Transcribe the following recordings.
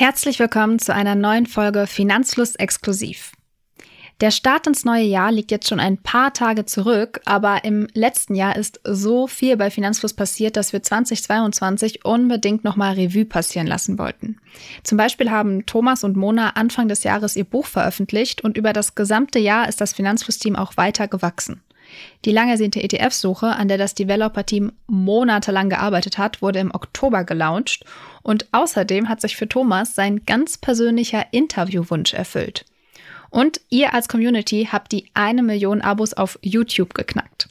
Herzlich willkommen zu einer neuen Folge Finanzfluss exklusiv. Der Start ins neue Jahr liegt jetzt schon ein paar Tage zurück, aber im letzten Jahr ist so viel bei Finanzfluss passiert, dass wir 2022 unbedingt nochmal Revue passieren lassen wollten. Zum Beispiel haben Thomas und Mona Anfang des Jahres ihr Buch veröffentlicht und über das gesamte Jahr ist das Finanzfluss-Team auch weiter gewachsen. Die lang ersehnte ETF-Suche, an der das Developer-Team monatelang gearbeitet hat, wurde im Oktober gelauncht und außerdem hat sich für Thomas sein ganz persönlicher Interviewwunsch erfüllt. Und ihr als Community habt die eine Million Abos auf YouTube geknackt.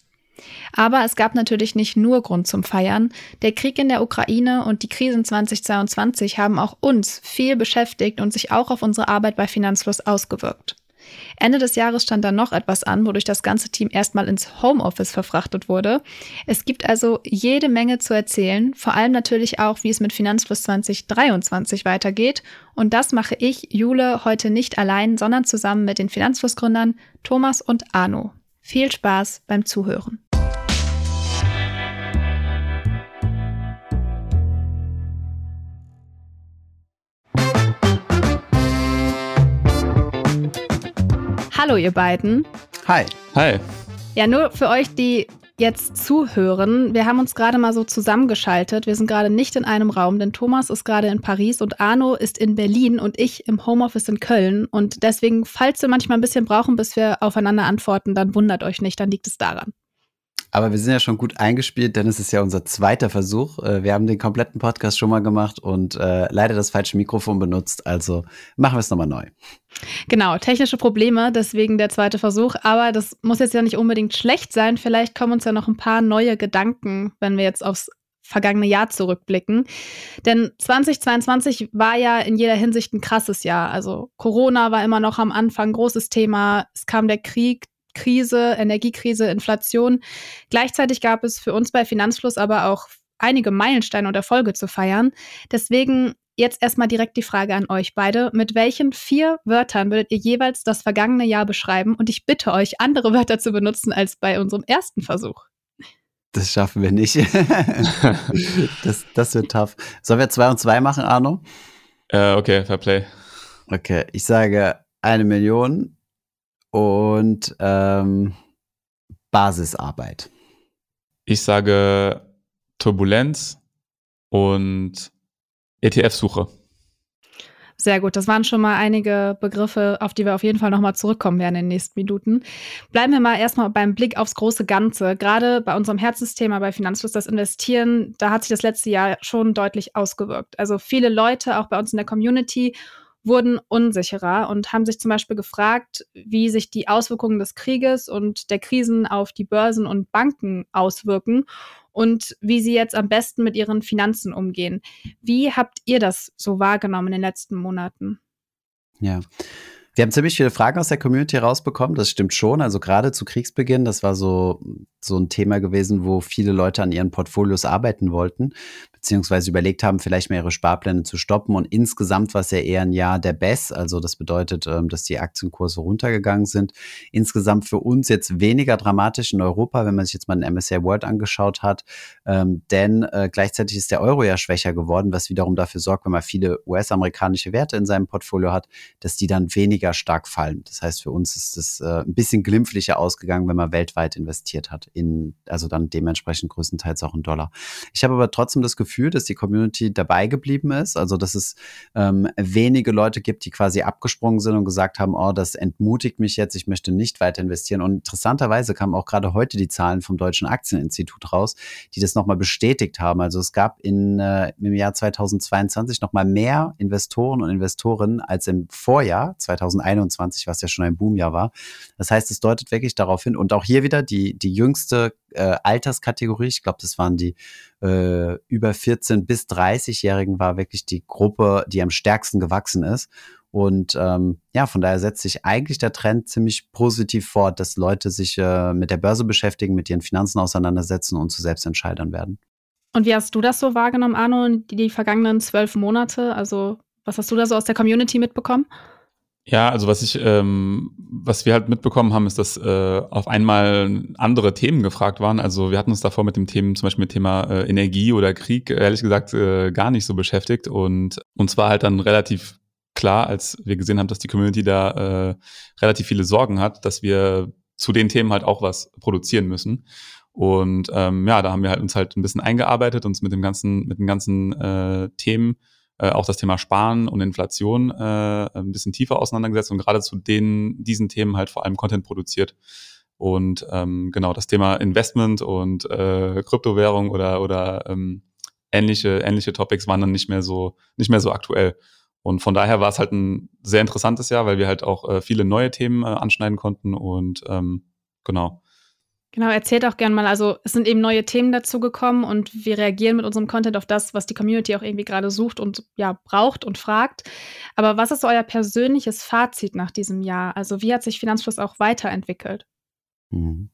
Aber es gab natürlich nicht nur Grund zum Feiern. Der Krieg in der Ukraine und die Krisen 2022 haben auch uns viel beschäftigt und sich auch auf unsere Arbeit bei Finanzfluss ausgewirkt. Ende des Jahres stand dann noch etwas an, wodurch das ganze Team erstmal ins Homeoffice verfrachtet wurde. Es gibt also jede Menge zu erzählen, vor allem natürlich auch, wie es mit Finanzfluss 2023 weitergeht. Und das mache ich, Jule, heute nicht allein, sondern zusammen mit den Finanzflussgründern Thomas und Arno. Viel Spaß beim Zuhören. Hallo, ihr beiden. Hi. Hi. Ja, nur für euch, die jetzt zuhören. Wir haben uns gerade mal so zusammengeschaltet. Wir sind gerade nicht in einem Raum, denn Thomas ist gerade in Paris und Arno ist in Berlin und ich im Homeoffice in Köln. Und deswegen, falls wir manchmal ein bisschen brauchen, bis wir aufeinander antworten, dann wundert euch nicht, dann liegt es daran. Aber wir sind ja schon gut eingespielt, denn es ist ja unser zweiter Versuch. Äh, wir haben den kompletten Podcast schon mal gemacht und äh, leider das falsche Mikrofon benutzt. Also machen wir es nochmal neu. Genau, technische Probleme, deswegen der zweite Versuch. Aber das muss jetzt ja nicht unbedingt schlecht sein. Vielleicht kommen uns ja noch ein paar neue Gedanken, wenn wir jetzt aufs vergangene Jahr zurückblicken. Denn 2022 war ja in jeder Hinsicht ein krasses Jahr. Also Corona war immer noch am Anfang großes Thema. Es kam der Krieg, Krise, Energiekrise, Inflation. Gleichzeitig gab es für uns bei Finanzfluss aber auch einige Meilensteine und Erfolge zu feiern. Deswegen jetzt erstmal direkt die Frage an euch beide. Mit welchen vier Wörtern würdet ihr jeweils das vergangene Jahr beschreiben? Und ich bitte euch, andere Wörter zu benutzen als bei unserem ersten Versuch. Das schaffen wir nicht. das, das wird tough. Sollen wir zwei und zwei machen, Arno? Äh, okay, Fair Play. Okay, ich sage eine Million und ähm, Basisarbeit. Ich sage Turbulenz und ETF-Suche. Sehr gut, das waren schon mal einige Begriffe, auf die wir auf jeden Fall nochmal zurückkommen werden in den nächsten Minuten. Bleiben wir mal erstmal beim Blick aufs große Ganze. Gerade bei unserem Herzensthema bei Finanzfluss, das Investieren, da hat sich das letzte Jahr schon deutlich ausgewirkt. Also viele Leute, auch bei uns in der Community, wurden unsicherer und haben sich zum Beispiel gefragt, wie sich die Auswirkungen des Krieges und der Krisen auf die Börsen und Banken auswirken und wie sie jetzt am besten mit ihren Finanzen umgehen. Wie habt ihr das so wahrgenommen in den letzten Monaten? Ja. Wir haben ziemlich viele Fragen aus der Community rausbekommen, das stimmt schon. Also gerade zu Kriegsbeginn, das war so, so ein Thema gewesen, wo viele Leute an ihren Portfolios arbeiten wollten beziehungsweise überlegt haben, vielleicht mal ihre Sparpläne zu stoppen. Und insgesamt war es ja eher ein Jahr der BES, also das bedeutet, ähm, dass die Aktienkurse runtergegangen sind. Insgesamt für uns jetzt weniger dramatisch in Europa, wenn man sich jetzt mal den MSCI World angeschaut hat, ähm, denn äh, gleichzeitig ist der Euro ja schwächer geworden, was wiederum dafür sorgt, wenn man viele US-amerikanische Werte in seinem Portfolio hat, dass die dann weniger stark fallen. Das heißt, für uns ist es äh, ein bisschen glimpflicher ausgegangen, wenn man weltweit investiert hat, in, also dann dementsprechend größtenteils auch in Dollar. Ich habe aber trotzdem das Gefühl, Gefühl, dass die Community dabei geblieben ist. Also, dass es ähm, wenige Leute gibt, die quasi abgesprungen sind und gesagt haben, oh, das entmutigt mich jetzt, ich möchte nicht weiter investieren. Und interessanterweise kamen auch gerade heute die Zahlen vom Deutschen Aktieninstitut raus, die das nochmal bestätigt haben. Also es gab in, äh, im Jahr 2022 nochmal mehr Investoren und Investorinnen als im Vorjahr 2021, was ja schon ein Boomjahr war. Das heißt, es deutet wirklich darauf hin. Und auch hier wieder die, die jüngste äh, Alterskategorie, ich glaube, das waren die äh, über 14 bis 30-Jährigen, war wirklich die Gruppe, die am stärksten gewachsen ist. Und ähm, ja, von daher setzt sich eigentlich der Trend ziemlich positiv fort, dass Leute sich äh, mit der Börse beschäftigen, mit ihren Finanzen auseinandersetzen und zu Selbstentscheidern werden. Und wie hast du das so wahrgenommen, Arno, die, die vergangenen zwölf Monate? Also, was hast du da so aus der Community mitbekommen? Ja, also was ich, ähm, was wir halt mitbekommen haben, ist, dass äh, auf einmal andere Themen gefragt waren. Also wir hatten uns davor mit dem Thema, zum Beispiel mit Thema äh, Energie oder Krieg, ehrlich gesagt, äh, gar nicht so beschäftigt. Und uns war halt dann relativ klar, als wir gesehen haben, dass die Community da äh, relativ viele Sorgen hat, dass wir zu den Themen halt auch was produzieren müssen. Und ähm, ja, da haben wir halt uns halt ein bisschen eingearbeitet, uns mit dem ganzen, mit den ganzen äh, Themen äh, auch das Thema Sparen und Inflation äh, ein bisschen tiefer auseinandergesetzt und gerade zu den, diesen Themen halt vor allem Content produziert. Und ähm, genau, das Thema Investment und äh, Kryptowährung oder, oder ähm, ähnliche, ähnliche Topics waren dann nicht mehr so, nicht mehr so aktuell. Und von daher war es halt ein sehr interessantes Jahr, weil wir halt auch äh, viele neue Themen äh, anschneiden konnten und ähm, genau. Genau, erzählt auch gern mal. Also, es sind eben neue Themen dazu gekommen und wir reagieren mit unserem Content auf das, was die Community auch irgendwie gerade sucht und ja, braucht und fragt. Aber was ist euer persönliches Fazit nach diesem Jahr? Also, wie hat sich Finanzfluss auch weiterentwickelt? Mhm.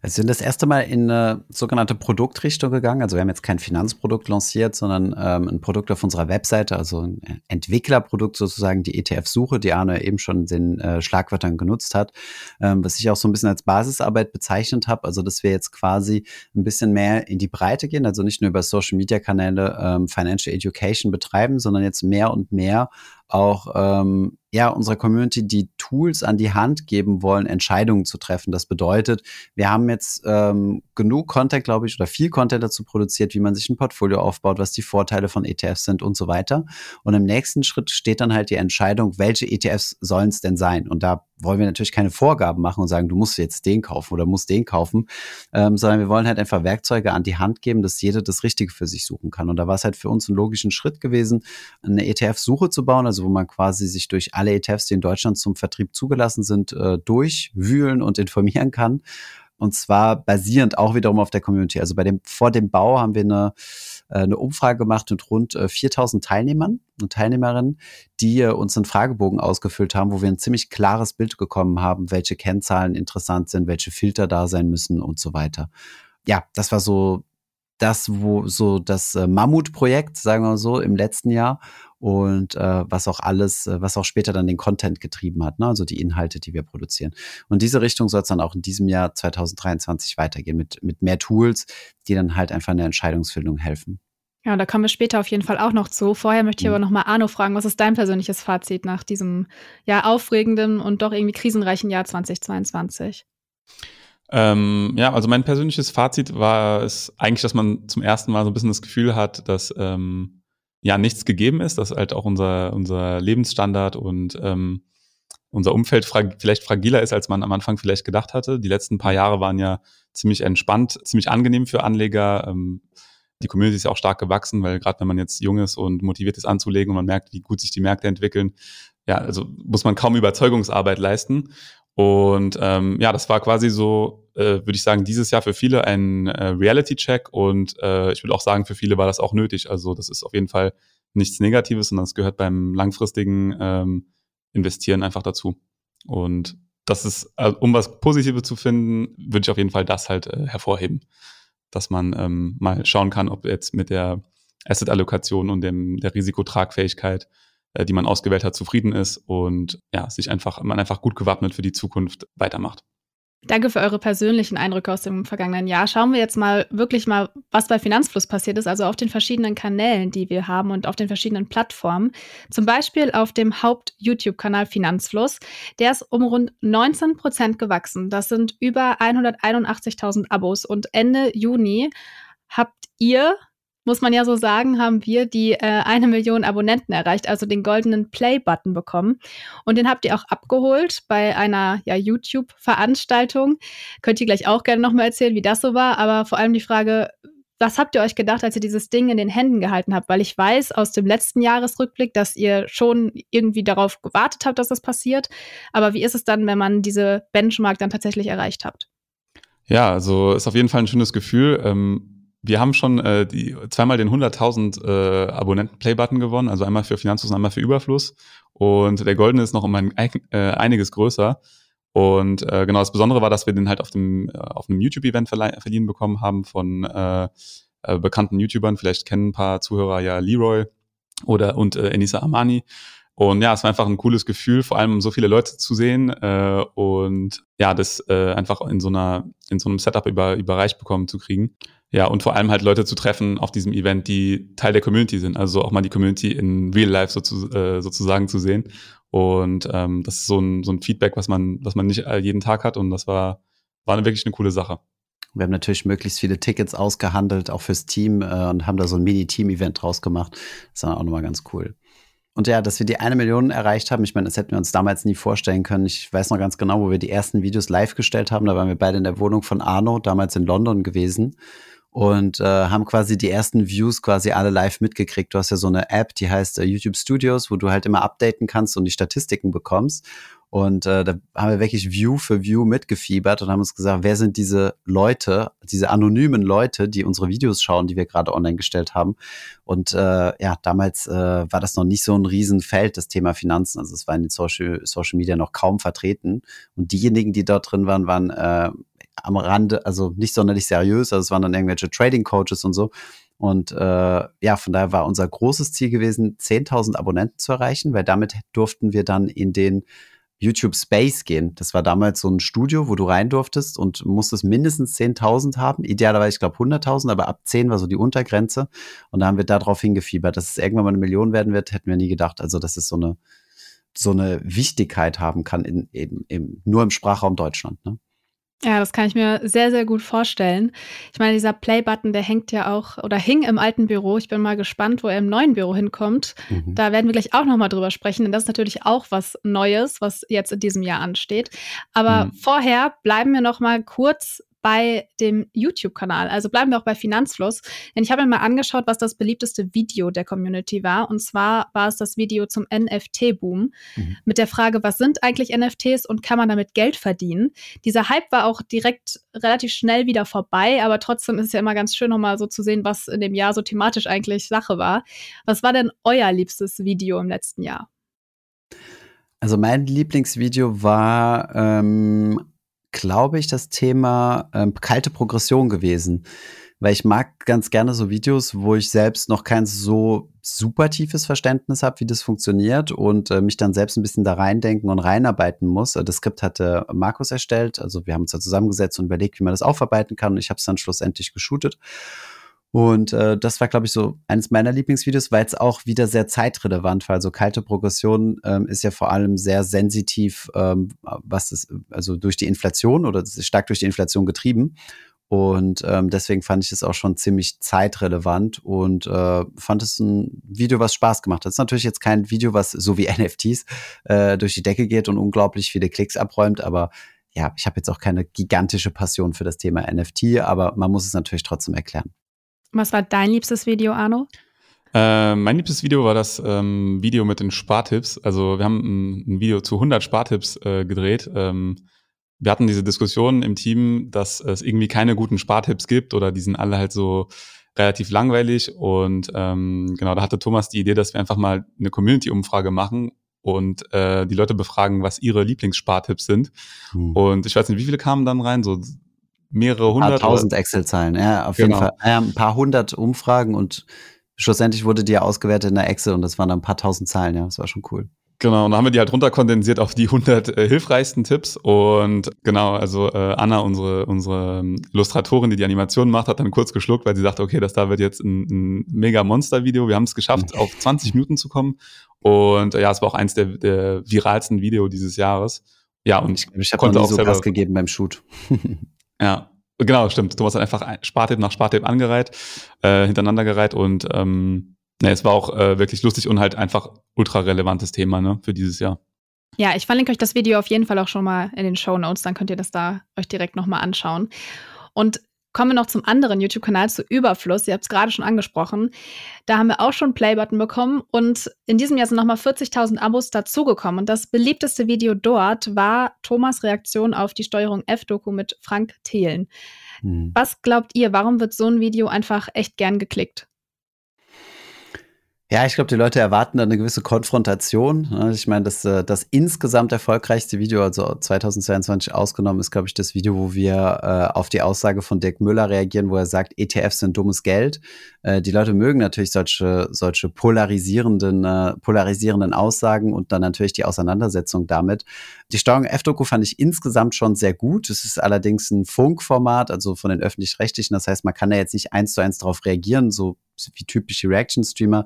Wir sind das erste Mal in eine sogenannte Produktrichtung gegangen. Also wir haben jetzt kein Finanzprodukt lanciert, sondern ähm, ein Produkt auf unserer Webseite, also ein Entwicklerprodukt sozusagen, die ETF-Suche, die Arne eben schon den äh, Schlagwörtern genutzt hat, ähm, was ich auch so ein bisschen als Basisarbeit bezeichnet habe. Also dass wir jetzt quasi ein bisschen mehr in die Breite gehen, also nicht nur über Social-Media-Kanäle ähm, Financial Education betreiben, sondern jetzt mehr und mehr auch ähm, ja, unserer Community die Tools an die Hand geben wollen, Entscheidungen zu treffen. Das bedeutet, wir haben jetzt ähm, genug Content, glaube ich, oder viel Content dazu produziert, wie man sich ein Portfolio aufbaut, was die Vorteile von ETFs sind und so weiter. Und im nächsten Schritt steht dann halt die Entscheidung, welche ETFs sollen es denn sein? Und da wollen wir natürlich keine Vorgaben machen und sagen, du musst jetzt den kaufen oder musst den kaufen, ähm, sondern wir wollen halt einfach Werkzeuge an die Hand geben, dass jeder das Richtige für sich suchen kann. Und da war es halt für uns ein logischen Schritt gewesen, eine ETF-Suche zu bauen, also wo man quasi sich durch alle ETFs, die in Deutschland zum Vertrieb zugelassen sind, äh, durchwühlen und informieren kann. Und zwar basierend auch wiederum auf der Community. Also bei dem, vor dem Bau haben wir eine, äh, eine Umfrage gemacht mit rund 4000 äh, Teilnehmern und Teilnehmerinnen, die uns einen Fragebogen ausgefüllt haben, wo wir ein ziemlich klares Bild bekommen haben, welche Kennzahlen interessant sind, welche Filter da sein müssen und so weiter. Ja, das war so das, wo so das Mammutprojekt, sagen wir so, im letzten Jahr und äh, was auch alles, äh, was auch später dann den Content getrieben hat, ne? also die Inhalte, die wir produzieren. Und diese Richtung soll es dann auch in diesem Jahr 2023 weitergehen mit, mit mehr Tools, die dann halt einfach in der Entscheidungsfindung helfen. Ja, da kommen wir später auf jeden Fall auch noch zu. Vorher möchte ich mhm. aber noch mal Arno fragen, was ist dein persönliches Fazit nach diesem ja aufregenden und doch irgendwie krisenreichen Jahr 2022? Ähm, ja, also mein persönliches Fazit war es eigentlich, dass man zum ersten Mal so ein bisschen das Gefühl hat, dass ähm, ja nichts gegeben ist, dass halt auch unser, unser Lebensstandard und ähm, unser Umfeld frag vielleicht fragiler ist, als man am Anfang vielleicht gedacht hatte. Die letzten paar Jahre waren ja ziemlich entspannt, ziemlich angenehm für Anleger. Ähm, die Community ist ja auch stark gewachsen, weil gerade wenn man jetzt jung ist und motiviert ist anzulegen und man merkt, wie gut sich die Märkte entwickeln, ja, also muss man kaum Überzeugungsarbeit leisten. Und ähm, ja, das war quasi so, äh, würde ich sagen, dieses Jahr für viele ein äh, Reality-Check und äh, ich würde auch sagen, für viele war das auch nötig. Also das ist auf jeden Fall nichts Negatives, sondern es gehört beim langfristigen ähm, Investieren einfach dazu. Und das ist, also, um was Positives zu finden, würde ich auf jeden Fall das halt äh, hervorheben, dass man ähm, mal schauen kann, ob jetzt mit der Asset-Allokation und dem, der Risikotragfähigkeit äh, die man ausgewählt hat, zufrieden ist und ja, sich einfach, man einfach gut gewappnet für die Zukunft weitermacht. Danke für eure persönlichen Eindrücke aus dem vergangenen Jahr. Schauen wir jetzt mal wirklich mal, was bei Finanzfluss passiert ist, also auf den verschiedenen Kanälen, die wir haben und auf den verschiedenen Plattformen. Zum Beispiel auf dem Haupt-YouTube-Kanal Finanzfluss. Der ist um rund 19 Prozent gewachsen. Das sind über 181.000 Abos und Ende Juni habt ihr muss man ja so sagen, haben wir die äh, eine Million Abonnenten erreicht, also den goldenen Play-Button bekommen. Und den habt ihr auch abgeholt bei einer ja, YouTube-Veranstaltung. Könnt ihr gleich auch gerne nochmal erzählen, wie das so war. Aber vor allem die Frage, was habt ihr euch gedacht, als ihr dieses Ding in den Händen gehalten habt? Weil ich weiß aus dem letzten Jahresrückblick, dass ihr schon irgendwie darauf gewartet habt, dass das passiert. Aber wie ist es dann, wenn man diese Benchmark dann tatsächlich erreicht habt? Ja, also ist auf jeden Fall ein schönes Gefühl. Ähm wir haben schon äh, die, zweimal den 100.000 äh, Abonnenten-Play-Button gewonnen, also einmal für Finanzfluss und einmal für Überfluss. Und der Goldene ist noch um ein, äh, einiges größer. Und äh, genau, das Besondere war, dass wir den halt auf dem äh, auf einem YouTube-Event verliehen bekommen haben von äh, äh, bekannten YouTubern. Vielleicht kennen ein paar Zuhörer ja Leroy oder und äh, Enisa Amani. Und ja, es war einfach ein cooles Gefühl, vor allem so viele Leute zu sehen äh, und ja, das äh, einfach in so einer, in so einem Setup über, überreicht bekommen zu kriegen. Ja, und vor allem halt Leute zu treffen auf diesem Event, die Teil der Community sind. Also auch mal die Community in Real Life sozu äh, sozusagen zu sehen. Und ähm, das ist so ein, so ein Feedback, was man, was man nicht jeden Tag hat. Und das war, war wirklich eine coole Sache. Wir haben natürlich möglichst viele Tickets ausgehandelt, auch fürs Team, äh, und haben da so ein Mini-Team-Event draus gemacht. Das war auch nochmal ganz cool. Und ja, dass wir die eine Million erreicht haben, ich meine, das hätten wir uns damals nie vorstellen können. Ich weiß noch ganz genau, wo wir die ersten Videos live gestellt haben. Da waren wir beide in der Wohnung von Arno, damals in London gewesen und äh, haben quasi die ersten Views quasi alle live mitgekriegt. Du hast ja so eine App, die heißt äh, YouTube Studios, wo du halt immer updaten kannst und die Statistiken bekommst. Und äh, da haben wir wirklich View für View mitgefiebert und haben uns gesagt, wer sind diese Leute, diese anonymen Leute, die unsere Videos schauen, die wir gerade online gestellt haben. Und äh, ja, damals äh, war das noch nicht so ein Riesenfeld, das Thema Finanzen. Also es war in den Social, Social Media noch kaum vertreten. Und diejenigen, die dort drin waren, waren äh, am Rande, also nicht sonderlich seriös, also es waren dann irgendwelche Trading Coaches und so. Und äh, ja, von daher war unser großes Ziel gewesen, 10.000 Abonnenten zu erreichen, weil damit durften wir dann in den YouTube Space gehen. Das war damals so ein Studio, wo du rein durftest und musstest mindestens 10.000 haben. Idealerweise, ich glaube, 100.000, aber ab 10 war so die Untergrenze. Und da haben wir darauf hingefiebert. Dass es irgendwann mal eine Million werden wird, hätten wir nie gedacht. Also, dass es so eine, so eine Wichtigkeit haben kann, in, in, in, nur im Sprachraum Deutschland. Ne? Ja, das kann ich mir sehr, sehr gut vorstellen. Ich meine, dieser Play-Button, der hängt ja auch oder hing im alten Büro. Ich bin mal gespannt, wo er im neuen Büro hinkommt. Mhm. Da werden wir gleich auch nochmal drüber sprechen, denn das ist natürlich auch was Neues, was jetzt in diesem Jahr ansteht. Aber mhm. vorher bleiben wir noch mal kurz bei dem YouTube-Kanal. Also bleiben wir auch bei Finanzfluss. Denn ich habe mir mal angeschaut, was das beliebteste Video der Community war. Und zwar war es das Video zum NFT-Boom mhm. mit der Frage, was sind eigentlich NFTs und kann man damit Geld verdienen? Dieser Hype war auch direkt relativ schnell wieder vorbei, aber trotzdem ist es ja immer ganz schön, nochmal so zu sehen, was in dem Jahr so thematisch eigentlich Sache war. Was war denn euer liebstes Video im letzten Jahr? Also mein Lieblingsvideo war ähm, glaube ich, das Thema ähm, kalte Progression gewesen. Weil ich mag ganz gerne so Videos, wo ich selbst noch kein so super tiefes Verständnis habe, wie das funktioniert und äh, mich dann selbst ein bisschen da reindenken und reinarbeiten muss. Das Skript hatte Markus erstellt, also wir haben uns da zusammengesetzt und überlegt, wie man das aufarbeiten kann und ich habe es dann schlussendlich geshootet. Und äh, das war, glaube ich, so eines meiner Lieblingsvideos, weil es auch wieder sehr zeitrelevant war. Also kalte Progression ähm, ist ja vor allem sehr sensitiv, ähm, was das, also durch die Inflation oder stark durch die Inflation getrieben. Und ähm, deswegen fand ich es auch schon ziemlich zeitrelevant und äh, fand es ein Video, was Spaß gemacht hat. Es ist natürlich jetzt kein Video, was so wie NFTs äh, durch die Decke geht und unglaublich viele Klicks abräumt, aber ja, ich habe jetzt auch keine gigantische Passion für das Thema NFT, aber man muss es natürlich trotzdem erklären. Was war dein liebstes Video, Arno? Äh, mein liebstes Video war das ähm, Video mit den Spartipps. Also wir haben ein, ein Video zu 100 Spartipps äh, gedreht. Ähm, wir hatten diese Diskussion im Team, dass es irgendwie keine guten Spartipps gibt oder die sind alle halt so relativ langweilig. Und ähm, genau, da hatte Thomas die Idee, dass wir einfach mal eine Community-Umfrage machen und äh, die Leute befragen, was ihre Lieblingsspartipps sind. Hm. Und ich weiß nicht, wie viele kamen dann rein? So mehrere hundert. Ein paar tausend Excel-Zeilen, ja, auf genau. jeden Fall. Ja, ein paar hundert Umfragen und schlussendlich wurde die ja ausgewertet in der Excel und das waren dann ein paar tausend Zeilen, ja, das war schon cool. Genau, und dann haben wir die halt runterkondensiert auf die 100 äh, hilfreichsten Tipps. Und genau, also äh, Anna, unsere, unsere ähm, Illustratorin, die die Animation macht, hat dann kurz geschluckt, weil sie sagte, okay, das da wird jetzt ein, ein mega Monster-Video. Wir haben es geschafft, auf 20 Minuten zu kommen. Und äh, ja, es war auch eins der, der viralsten Video dieses Jahres. Ja, und ich, ich habe noch nie so Gas gegeben beim Shoot. Ja, genau, stimmt. Thomas hat einfach Spartipp nach Spartipp angereiht, äh, hintereinander gereiht und ähm, ne, es war auch äh, wirklich lustig und halt einfach ultra relevantes Thema ne, für dieses Jahr. Ja, ich verlinke euch das Video auf jeden Fall auch schon mal in den Show Notes, dann könnt ihr das da euch direkt nochmal anschauen. Und Kommen wir noch zum anderen YouTube-Kanal, zu Überfluss. Ihr habt es gerade schon angesprochen. Da haben wir auch schon Playbutton bekommen und in diesem Jahr sind nochmal 40.000 Abos dazugekommen. Und das beliebteste Video dort war Thomas Reaktion auf die Steuerung F-Doku mit Frank Thelen. Hm. Was glaubt ihr, warum wird so ein Video einfach echt gern geklickt? Ja, ich glaube, die Leute erwarten dann eine gewisse Konfrontation. Ne? Ich meine, das, äh, das insgesamt erfolgreichste Video, also 2022 ausgenommen, ist, glaube ich, das Video, wo wir äh, auf die Aussage von Dirk Müller reagieren, wo er sagt, ETFs sind dummes Geld. Äh, die Leute mögen natürlich solche, solche polarisierenden, äh, polarisierenden Aussagen und dann natürlich die Auseinandersetzung damit. Die Steuerung F-Doku fand ich insgesamt schon sehr gut. Es ist allerdings ein Funkformat, also von den öffentlich-rechtlichen. Das heißt, man kann da jetzt nicht eins zu eins darauf reagieren, so wie typische Reaction-Streamer.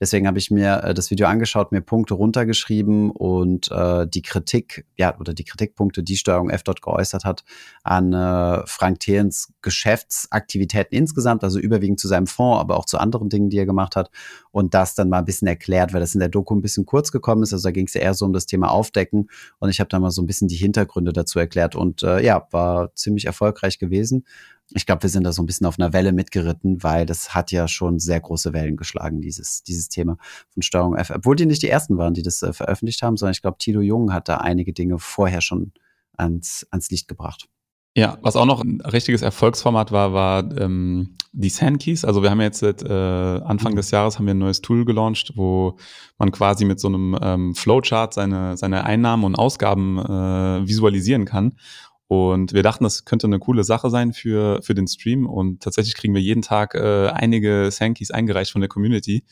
Deswegen habe ich mir äh, das Video angeschaut, mir Punkte runtergeschrieben und äh, die Kritik, ja, oder die Kritikpunkte, die Steuerung F dort geäußert hat, an äh, Frank Thelens Geschäftsaktivitäten insgesamt, also überwiegend zu seinem Fonds, aber auch zu anderen Dingen, die er gemacht hat. Und das dann mal ein bisschen erklärt, weil das in der Doku ein bisschen kurz gekommen ist. Also da ging es ja eher so um das Thema Aufdecken. Und ich habe dann mal so ein bisschen die Hintergründe dazu erklärt und äh, ja, war ziemlich erfolgreich gewesen ich glaube, wir sind da so ein bisschen auf einer Welle mitgeritten, weil das hat ja schon sehr große Wellen geschlagen, dieses, dieses Thema von Steuerung F. Obwohl die nicht die ersten waren, die das äh, veröffentlicht haben, sondern ich glaube, Tilo Jung hat da einige Dinge vorher schon ans, ans Licht gebracht. Ja, was auch noch ein richtiges Erfolgsformat war, war ähm, die Sandkeys. Also wir haben jetzt seit äh, Anfang mhm. des Jahres haben wir ein neues Tool gelauncht, wo man quasi mit so einem ähm, Flowchart seine, seine Einnahmen und Ausgaben äh, visualisieren kann. Und wir dachten, das könnte eine coole Sache sein für, für den Stream. Und tatsächlich kriegen wir jeden Tag äh, einige Sankeys eingereicht von der Community.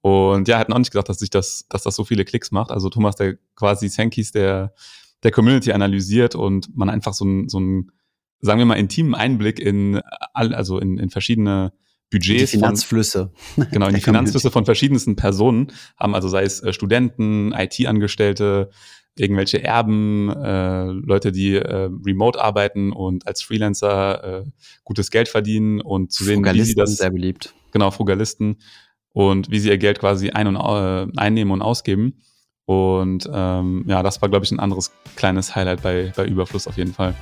Und ja, hätten auch nicht gedacht, dass sich das, dass das so viele Klicks macht. Also Thomas, der quasi Sankeys der, der Community analysiert und man einfach so ein, so ein, sagen wir mal, intimen Einblick in all, also in, in verschiedene Budgets. Die Finanzflüsse. Von, genau, in die Finanzflüsse von verschiedensten Personen haben, also sei es äh, Studenten, IT-Angestellte, irgendwelche Erben, äh, Leute, die äh, remote arbeiten und als Freelancer äh, gutes Geld verdienen und zu sehen, wie sie das sehr beliebt. Genau, Frugalisten und wie sie ihr Geld quasi ein und äh, einnehmen und ausgeben. Und ähm, ja, das war, glaube ich, ein anderes kleines Highlight bei, bei Überfluss auf jeden Fall.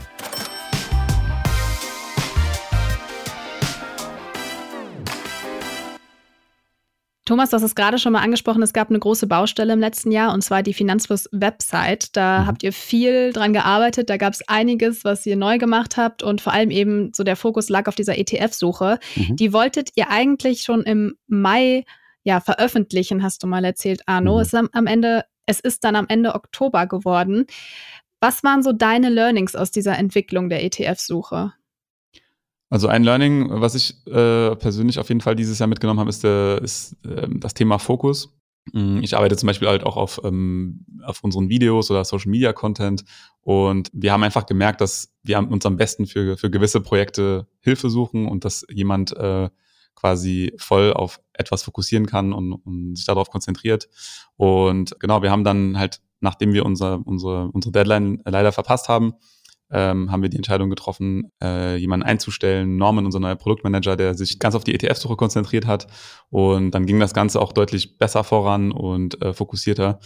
Thomas, du hast es gerade schon mal angesprochen, es gab eine große Baustelle im letzten Jahr und zwar die Finanzfluss-Website. Da mhm. habt ihr viel dran gearbeitet, da gab es einiges, was ihr neu gemacht habt und vor allem eben so der Fokus lag auf dieser ETF-Suche. Mhm. Die wolltet ihr eigentlich schon im Mai ja, veröffentlichen, hast du mal erzählt, Arno. Mhm. Es, ist am Ende, es ist dann am Ende Oktober geworden. Was waren so deine Learnings aus dieser Entwicklung der ETF-Suche? Also ein Learning, was ich äh, persönlich auf jeden Fall dieses Jahr mitgenommen habe, ist, äh, ist äh, das Thema Fokus. Mm, ich arbeite zum Beispiel halt auch auf, ähm, auf unseren Videos oder Social Media Content und wir haben einfach gemerkt, dass wir uns am besten für, für gewisse Projekte Hilfe suchen und dass jemand äh, quasi voll auf etwas fokussieren kann und, und sich darauf konzentriert. Und genau, wir haben dann halt, nachdem wir unser, unsere, unsere Deadline leider verpasst haben, ähm, haben wir die Entscheidung getroffen, äh, jemanden einzustellen, Norman, unser neuer Produktmanager, der sich ganz auf die ETF-Suche konzentriert hat. Und dann ging das Ganze auch deutlich besser voran und äh, fokussierter.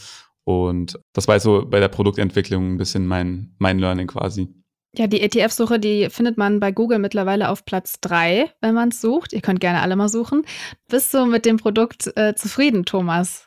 Und das war so bei der Produktentwicklung ein bisschen mein, mein Learning quasi. Ja, die ETF-Suche, die findet man bei Google mittlerweile auf Platz drei, wenn man es sucht. Ihr könnt gerne alle mal suchen. Bist du mit dem Produkt äh, zufrieden, Thomas?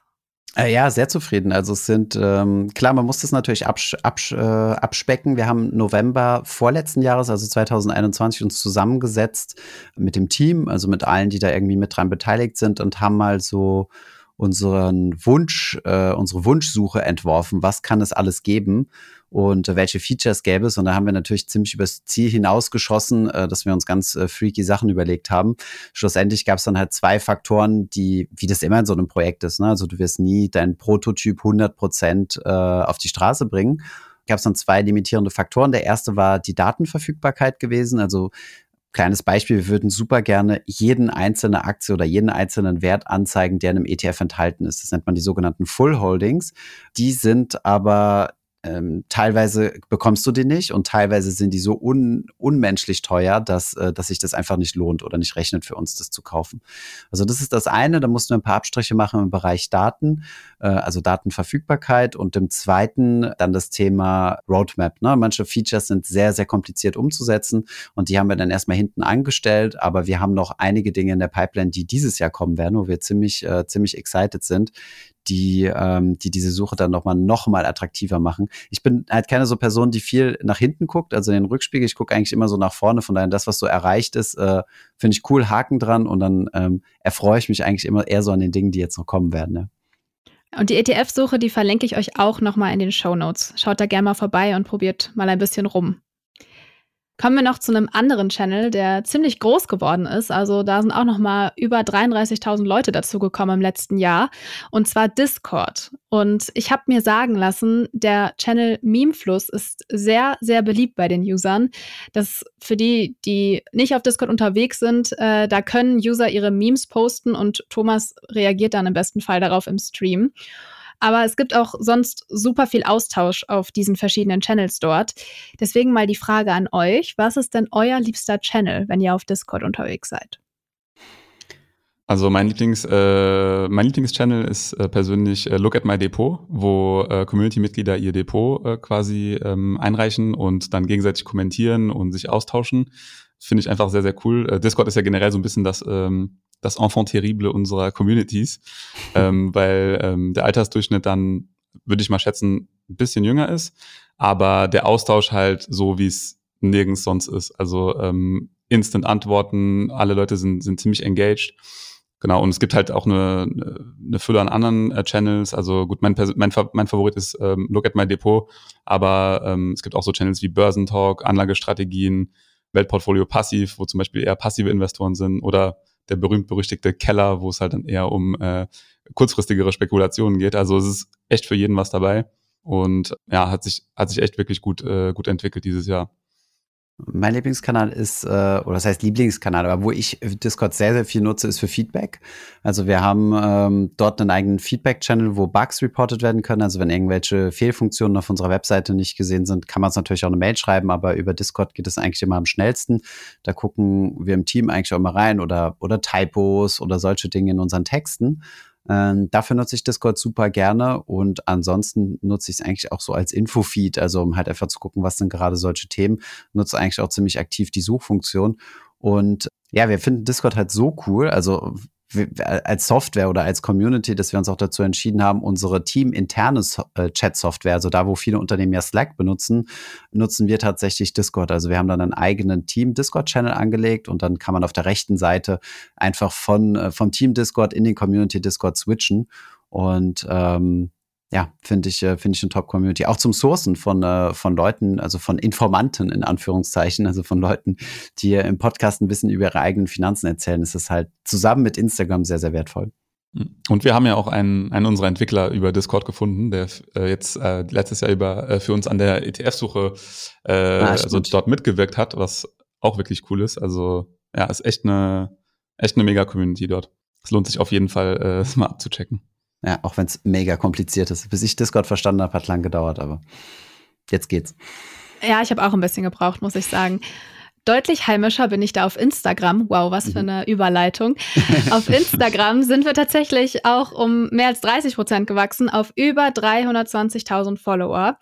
Äh, ja, sehr zufrieden. Also es sind, ähm, klar, man muss das natürlich absch absch äh, abspecken. Wir haben November vorletzten Jahres, also 2021, uns zusammengesetzt mit dem Team, also mit allen, die da irgendwie mit dran beteiligt sind und haben mal so unseren Wunsch, äh, unsere Wunschsuche entworfen. Was kann es alles geben? Und äh, welche Features gäbe es. Und da haben wir natürlich ziemlich übers Ziel hinausgeschossen, äh, dass wir uns ganz äh, freaky Sachen überlegt haben. Schlussendlich gab es dann halt zwei Faktoren, die, wie das immer in so einem Projekt ist, ne? also du wirst nie deinen Prototyp 100 Prozent äh, auf die Straße bringen. Gab es dann zwei limitierende Faktoren. Der erste war die Datenverfügbarkeit gewesen, also Kleines Beispiel, wir würden super gerne jeden einzelne Aktie oder jeden einzelnen Wert anzeigen, der in einem ETF enthalten ist. Das nennt man die sogenannten Full Holdings. Die sind aber ähm, teilweise bekommst du die nicht und teilweise sind die so un unmenschlich teuer, dass, äh, dass sich das einfach nicht lohnt oder nicht rechnet für uns, das zu kaufen. Also das ist das eine, da mussten wir ein paar Abstriche machen im Bereich Daten, äh, also Datenverfügbarkeit und im zweiten dann das Thema Roadmap. Ne? Manche Features sind sehr, sehr kompliziert umzusetzen und die haben wir dann erstmal hinten angestellt, aber wir haben noch einige Dinge in der Pipeline, die dieses Jahr kommen werden, wo wir ziemlich, äh, ziemlich excited sind, die, ähm, die diese Suche dann nochmal noch mal attraktiver machen. Ich bin halt keine so Person, die viel nach hinten guckt, also in den Rückspiegel. Ich gucke eigentlich immer so nach vorne. Von daher, das, was so erreicht ist, äh, finde ich cool, Haken dran und dann ähm, erfreue ich mich eigentlich immer eher so an den Dingen, die jetzt noch kommen werden. Ne? Und die ETF-Suche, die verlinke ich euch auch nochmal in den Show Notes. Schaut da gerne mal vorbei und probiert mal ein bisschen rum. Kommen wir noch zu einem anderen Channel, der ziemlich groß geworden ist. Also da sind auch noch mal über 33.000 Leute dazugekommen im letzten Jahr. Und zwar Discord. Und ich habe mir sagen lassen, der Channel Memefluss ist sehr, sehr beliebt bei den Usern. Das für die, die nicht auf Discord unterwegs sind, äh, da können User ihre Memes posten und Thomas reagiert dann im besten Fall darauf im Stream. Aber es gibt auch sonst super viel Austausch auf diesen verschiedenen Channels dort. Deswegen mal die Frage an euch, was ist denn euer liebster Channel, wenn ihr auf Discord unterwegs seid? Also mein Lieblings, äh, mein Lieblingschannel ist äh, persönlich äh, Look at My Depot, wo äh, Community-Mitglieder ihr Depot äh, quasi ähm, einreichen und dann gegenseitig kommentieren und sich austauschen. Finde ich einfach sehr, sehr cool. Äh, Discord ist ja generell so ein bisschen das ähm, das Enfant terrible unserer Communities, ähm, weil ähm, der Altersdurchschnitt dann, würde ich mal schätzen, ein bisschen jünger ist, aber der Austausch halt so, wie es nirgends sonst ist. Also ähm, Instant Antworten, alle Leute sind, sind ziemlich engaged. Genau, und es gibt halt auch eine, eine Fülle an anderen äh, Channels. Also gut, mein, mein, mein Favorit ist ähm, Look at My Depot, aber ähm, es gibt auch so Channels wie Börsentalk, Anlagestrategien, Weltportfolio Passiv, wo zum Beispiel eher passive Investoren sind oder der berühmt-berüchtigte Keller, wo es halt dann eher um äh, kurzfristigere Spekulationen geht. Also es ist echt für jeden was dabei. Und ja, hat sich, hat sich echt wirklich gut, äh, gut entwickelt dieses Jahr. Mein Lieblingskanal ist, äh, oder das heißt Lieblingskanal, aber wo ich Discord sehr, sehr viel nutze, ist für Feedback. Also wir haben ähm, dort einen eigenen Feedback-Channel, wo Bugs reported werden können. Also wenn irgendwelche Fehlfunktionen auf unserer Webseite nicht gesehen sind, kann man es natürlich auch eine Mail schreiben, aber über Discord geht es eigentlich immer am schnellsten. Da gucken wir im Team eigentlich auch mal rein oder, oder Typos oder solche Dinge in unseren Texten. Ähm, dafür nutze ich Discord super gerne und ansonsten nutze ich es eigentlich auch so als Infofeed, also um halt einfach zu gucken, was sind gerade solche Themen. Nutze eigentlich auch ziemlich aktiv die Suchfunktion. Und ja, wir finden Discord halt so cool. Also als Software oder als Community, dass wir uns auch dazu entschieden haben, unsere teaminterne äh, Chat-Software, also da, wo viele Unternehmen ja Slack benutzen, nutzen wir tatsächlich Discord. Also wir haben dann einen eigenen Team-Discord-Channel angelegt und dann kann man auf der rechten Seite einfach von, äh, vom Team Discord in den Community Discord switchen. Und ähm, ja, finde ich, äh, finde ich eine Top-Community. Auch zum Sourcen von, äh, von Leuten, also von Informanten in Anführungszeichen, also von Leuten, die im Podcast ein bisschen über ihre eigenen Finanzen erzählen, ist es halt zusammen mit Instagram sehr, sehr wertvoll. Mhm. Und wir haben ja auch einen, einen unserer Entwickler über Discord gefunden, der äh, jetzt äh, letztes Jahr über äh, für uns an der ETF-Suche äh, ah, also dort mitgewirkt hat, was auch wirklich cool ist. Also ja, ist echt eine echt eine mega Community dort. Es lohnt sich auf jeden Fall, äh, es mal abzuchecken. Ja, auch wenn es mega kompliziert ist. Bis ich Discord verstanden habe, hat lang gedauert, aber jetzt geht's. Ja, ich habe auch ein bisschen gebraucht, muss ich sagen. Deutlich heimischer bin ich da auf Instagram. Wow, was für mhm. eine Überleitung. auf Instagram sind wir tatsächlich auch um mehr als 30 Prozent gewachsen auf über 320.000 Follower.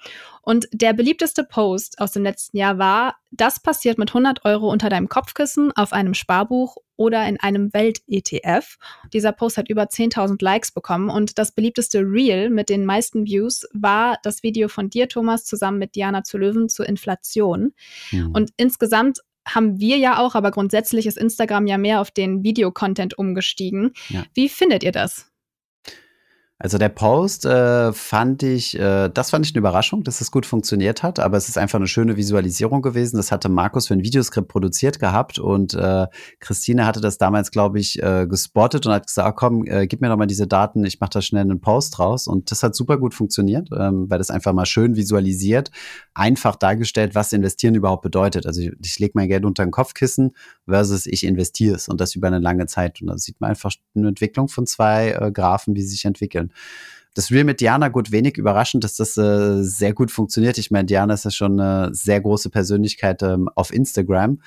Und der beliebteste Post aus dem letzten Jahr war, das passiert mit 100 Euro unter deinem Kopfkissen auf einem Sparbuch oder in einem Welt-ETF. Dieser Post hat über 10.000 Likes bekommen und das beliebteste Reel mit den meisten Views war das Video von dir, Thomas, zusammen mit Diana zu Löwen zur Inflation. Mhm. Und insgesamt haben wir ja auch, aber grundsätzlich ist Instagram ja mehr auf den Videocontent umgestiegen. Ja. Wie findet ihr das? Also der Post äh, fand ich, äh, das fand ich eine Überraschung, dass es gut funktioniert hat, aber es ist einfach eine schöne Visualisierung gewesen. Das hatte Markus für ein Videoskript produziert gehabt und äh, Christine hatte das damals, glaube ich, äh, gespottet und hat gesagt, ah, komm, äh, gib mir doch mal diese Daten, ich mache da schnell einen Post raus. Und das hat super gut funktioniert, ähm, weil das einfach mal schön visualisiert, einfach dargestellt, was investieren überhaupt bedeutet. Also ich, ich lege mein Geld unter ein Kopfkissen versus ich investiere es und das über eine lange Zeit. Und da sieht man einfach eine Entwicklung von zwei äh, Graphen, wie sie sich entwickeln. Das Real mit Diana, gut, wenig überraschend, dass das äh, sehr gut funktioniert. Ich meine, Diana ist ja schon eine sehr große Persönlichkeit ähm, auf Instagram.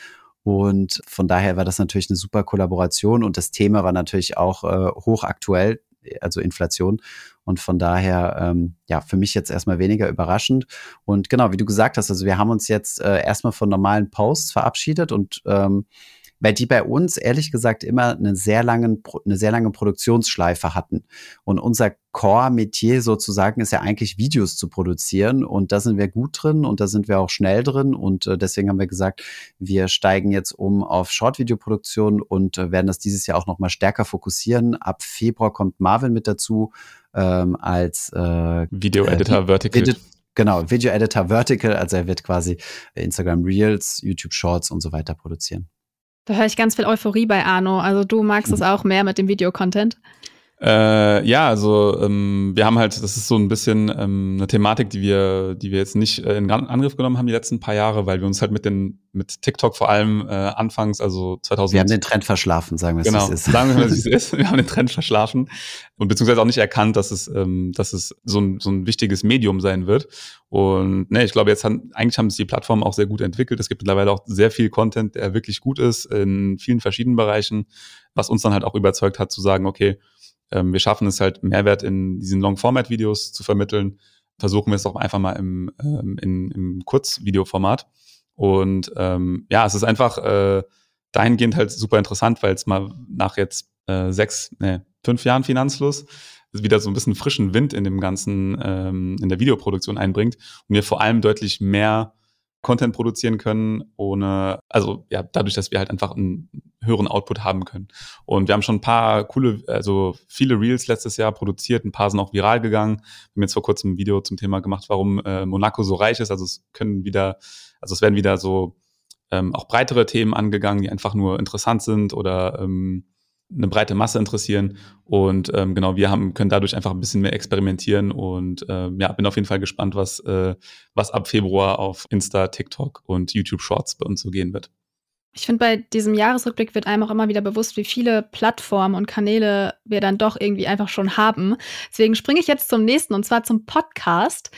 Und von daher war das natürlich eine super Kollaboration und das Thema war natürlich auch äh, hochaktuell, also Inflation. Und von daher, ähm, ja, für mich jetzt erstmal weniger überraschend. Und genau, wie du gesagt hast, also wir haben uns jetzt äh, erstmal von normalen Posts verabschiedet und ähm, weil die bei uns ehrlich gesagt immer einen sehr langen, eine sehr lange Produktionsschleife hatten. Und unser Core-Metier sozusagen ist ja eigentlich Videos zu produzieren und da sind wir gut drin und da sind wir auch schnell drin und äh, deswegen haben wir gesagt, wir steigen jetzt um auf Short-Video-Produktion und äh, werden das dieses Jahr auch nochmal stärker fokussieren. Ab Februar kommt Marvin mit dazu ähm, als äh, Video-Editor äh, Vertical. Video genau, Video-Editor Vertical, also er wird quasi Instagram Reels, YouTube Shorts und so weiter produzieren. Da höre ich ganz viel Euphorie bei Arno. Also du magst es auch mehr mit dem Videocontent. Äh, ja, also ähm, wir haben halt, das ist so ein bisschen ähm, eine Thematik, die wir, die wir jetzt nicht äh, in Angriff genommen haben die letzten paar Jahre, weil wir uns halt mit den mit TikTok vor allem äh, anfangs, also 2000. Wir haben den Trend verschlafen, sagen wir es genau, ist. Sagen wir es wie es ist. Wir haben den Trend verschlafen und beziehungsweise auch nicht erkannt, dass es, ähm, dass es so ein, so ein wichtiges Medium sein wird. Und ne, ich glaube, jetzt haben, eigentlich haben sich die Plattformen auch sehr gut entwickelt. Es gibt mittlerweile auch sehr viel Content, der wirklich gut ist in vielen verschiedenen Bereichen, was uns dann halt auch überzeugt hat zu sagen, okay, ähm, wir schaffen es halt, Mehrwert in diesen Long-Format-Videos zu vermitteln. Versuchen wir es auch einfach mal im, ähm, in, im Kurzvideoformat. Und ähm, ja, es ist einfach äh, dahingehend halt super interessant, weil es mal nach jetzt äh, sechs, nee, fünf Jahren Finanzfluss wieder so ein bisschen frischen Wind in dem ganzen, ähm, in der Videoproduktion einbringt und wir vor allem deutlich mehr Content produzieren können, ohne, also ja, dadurch, dass wir halt einfach einen höheren Output haben können. Und wir haben schon ein paar coole, also viele Reels letztes Jahr produziert, ein paar sind auch viral gegangen. Wir haben jetzt vor kurzem ein Video zum Thema gemacht, warum äh, Monaco so reich ist. Also es können wieder, also es werden wieder so ähm, auch breitere Themen angegangen, die einfach nur interessant sind oder ähm, eine breite Masse interessieren. Und ähm, genau, wir haben, können dadurch einfach ein bisschen mehr experimentieren und ähm, ja, bin auf jeden Fall gespannt, was, äh, was ab Februar auf Insta, TikTok und YouTube Shorts bei uns so gehen wird. Ich finde, bei diesem Jahresrückblick wird einem auch immer wieder bewusst, wie viele Plattformen und Kanäle wir dann doch irgendwie einfach schon haben. Deswegen springe ich jetzt zum nächsten und zwar zum Podcast.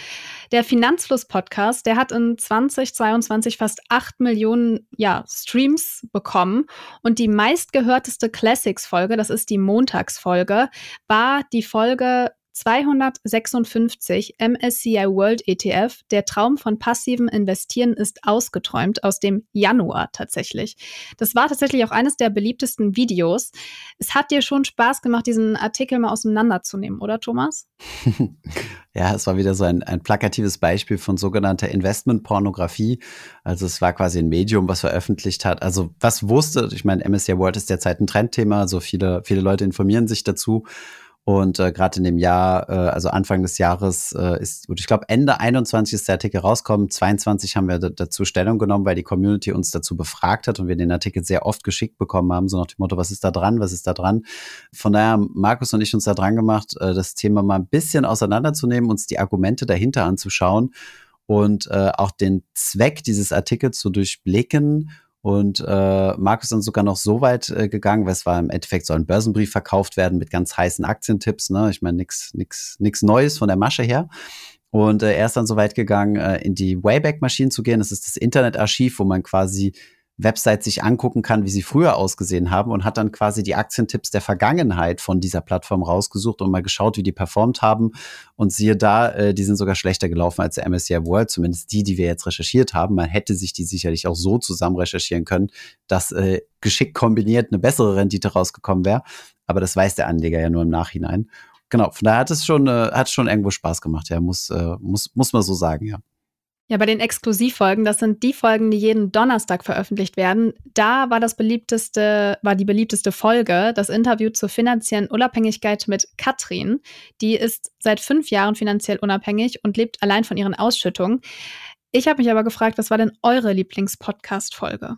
Der Finanzfluss-Podcast, der hat in 2022 fast 8 Millionen ja, Streams bekommen. Und die meistgehörteste Classics-Folge, das ist die Montagsfolge, war die Folge 256 MSCI World ETF. Der Traum von passivem Investieren ist ausgeträumt aus dem Januar tatsächlich. Das war tatsächlich auch eines der beliebtesten Videos. Es hat dir schon Spaß gemacht, diesen Artikel mal auseinanderzunehmen, oder Thomas? ja, es war wieder so ein, ein plakatives Beispiel von sogenannter Investmentpornografie. Also es war quasi ein Medium, was veröffentlicht hat. Also was wusste, ich meine, MSCI World ist derzeit ein Trendthema, also viele, viele Leute informieren sich dazu. Und äh, gerade in dem Jahr, äh, also Anfang des Jahres äh, ist, und ich glaube Ende 21 ist der Artikel rauskommen, 22 haben wir dazu Stellung genommen, weil die Community uns dazu befragt hat und wir den Artikel sehr oft geschickt bekommen haben, so nach dem Motto, was ist da dran, was ist da dran. Von daher haben Markus und ich uns da dran gemacht, äh, das Thema mal ein bisschen auseinanderzunehmen, uns die Argumente dahinter anzuschauen und äh, auch den Zweck dieses Artikels zu durchblicken und äh, Markus ist dann sogar noch so weit äh, gegangen, weil es war im Endeffekt so ein Börsenbrief verkauft werden mit ganz heißen Aktientipps. Ne? Ich meine, nix, nix, nix Neues von der Masche her. Und äh, er ist dann so weit gegangen, äh, in die Wayback-Maschinen zu gehen. Das ist das Internetarchiv, wo man quasi Website sich angucken kann, wie sie früher ausgesehen haben und hat dann quasi die Aktientipps der Vergangenheit von dieser Plattform rausgesucht und mal geschaut, wie die performt haben. Und siehe da, äh, die sind sogar schlechter gelaufen als der MSCI World, zumindest die, die wir jetzt recherchiert haben. Man hätte sich die sicherlich auch so zusammen recherchieren können, dass äh, geschickt kombiniert eine bessere Rendite rausgekommen wäre. Aber das weiß der Anleger ja nur im Nachhinein. Genau, von daher hat es schon, äh, hat schon irgendwo Spaß gemacht, ja, muss, äh, muss, muss man so sagen, ja. Ja, bei den Exklusivfolgen, das sind die Folgen, die jeden Donnerstag veröffentlicht werden. Da war das beliebteste, war die beliebteste Folge das Interview zur finanziellen Unabhängigkeit mit Katrin. Die ist seit fünf Jahren finanziell unabhängig und lebt allein von ihren Ausschüttungen. Ich habe mich aber gefragt, was war denn eure Lieblings-Podcast-Folge?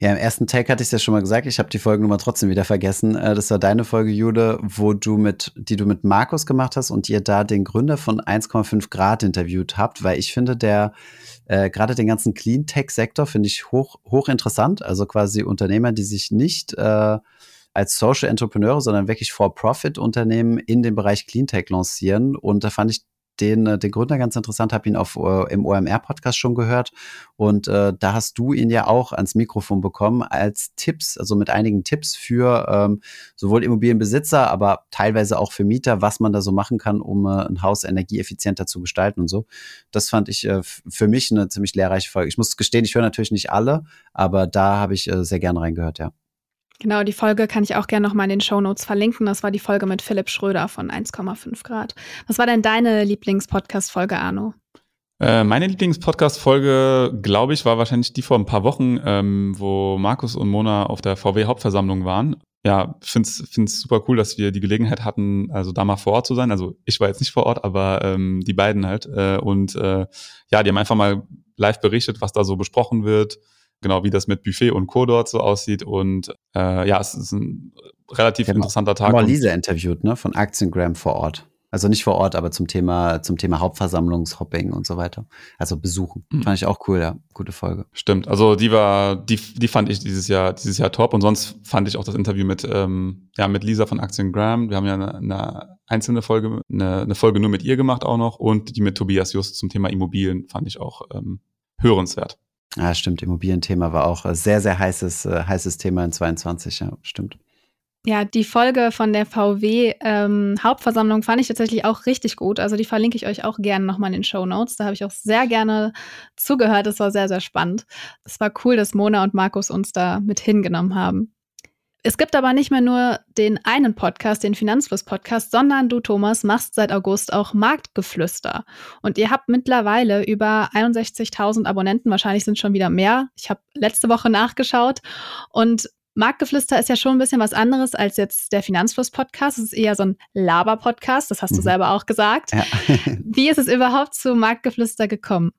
Ja, im ersten Tag hatte ich es ja schon mal gesagt, ich habe die Folgennummer trotzdem wieder vergessen. Äh, das war deine Folge, Jude, wo du mit, die du mit Markus gemacht hast und ihr da den Gründer von 1,5 Grad interviewt habt, weil ich finde, der äh, gerade den ganzen Clean Tech-Sektor finde ich hoch, hoch interessant. Also quasi Unternehmer, die sich nicht äh, als Social Entrepreneure, sondern wirklich For-Profit-Unternehmen in dem Bereich Clean Tech lancieren. Und da fand ich den, äh, den Gründer ganz interessant, habe ihn auf, äh, im OMR-Podcast schon gehört. Und äh, da hast du ihn ja auch ans Mikrofon bekommen als Tipps, also mit einigen Tipps für ähm, sowohl Immobilienbesitzer, aber teilweise auch für Mieter, was man da so machen kann, um äh, ein Haus energieeffizienter zu gestalten und so. Das fand ich äh, für mich eine ziemlich lehrreiche Folge. Ich muss gestehen, ich höre natürlich nicht alle, aber da habe ich äh, sehr gerne reingehört, ja. Genau, die Folge kann ich auch gerne nochmal in den Show Notes verlinken. Das war die Folge mit Philipp Schröder von 1,5 Grad. Was war denn deine Lieblings-Podcast-Folge, Arno? Äh, meine Lieblings-Podcast-Folge, glaube ich, war wahrscheinlich die vor ein paar Wochen, ähm, wo Markus und Mona auf der VW-Hauptversammlung waren. Ja, finde es super cool, dass wir die Gelegenheit hatten, also da mal vor Ort zu sein. Also ich war jetzt nicht vor Ort, aber ähm, die beiden halt. Äh, und äh, ja, die haben einfach mal live berichtet, was da so besprochen wird genau wie das mit Buffet und Co. dort so aussieht. Und äh, ja, es ist ein relativ interessanter Tag. Mal Lisa interviewt, ne, von Aktiengram vor Ort. Also nicht vor Ort, aber zum Thema, zum Thema Hauptversammlungshopping und so weiter. Also besuchen. Mhm. Fand ich auch cool, ja. Gute Folge. Stimmt. Also die war, die, die fand ich dieses Jahr, dieses Jahr top. Und sonst fand ich auch das Interview mit, ähm, ja, mit Lisa von Aktiengram. Wir haben ja eine, eine einzelne Folge, eine, eine Folge nur mit ihr gemacht auch noch. Und die mit Tobias Just zum Thema Immobilien fand ich auch ähm, hörenswert. Ja, stimmt. Immobilienthema war auch sehr, sehr heißes, äh, heißes Thema in 22, ja, stimmt. Ja, die Folge von der VW ähm, fand ich tatsächlich auch richtig gut. Also die verlinke ich euch auch gerne nochmal in den Show Notes. Da habe ich auch sehr gerne zugehört. Es war sehr, sehr spannend. Es war cool, dass Mona und Markus uns da mit hingenommen haben. Es gibt aber nicht mehr nur den einen Podcast, den Finanzfluss-Podcast, sondern du, Thomas, machst seit August auch Marktgeflüster. Und ihr habt mittlerweile über 61.000 Abonnenten, wahrscheinlich sind schon wieder mehr. Ich habe letzte Woche nachgeschaut. Und Marktgeflüster ist ja schon ein bisschen was anderes als jetzt der Finanzfluss-Podcast. Es ist eher so ein Laber-Podcast, das hast du mhm. selber auch gesagt. Ja. Wie ist es überhaupt zu Marktgeflüster gekommen?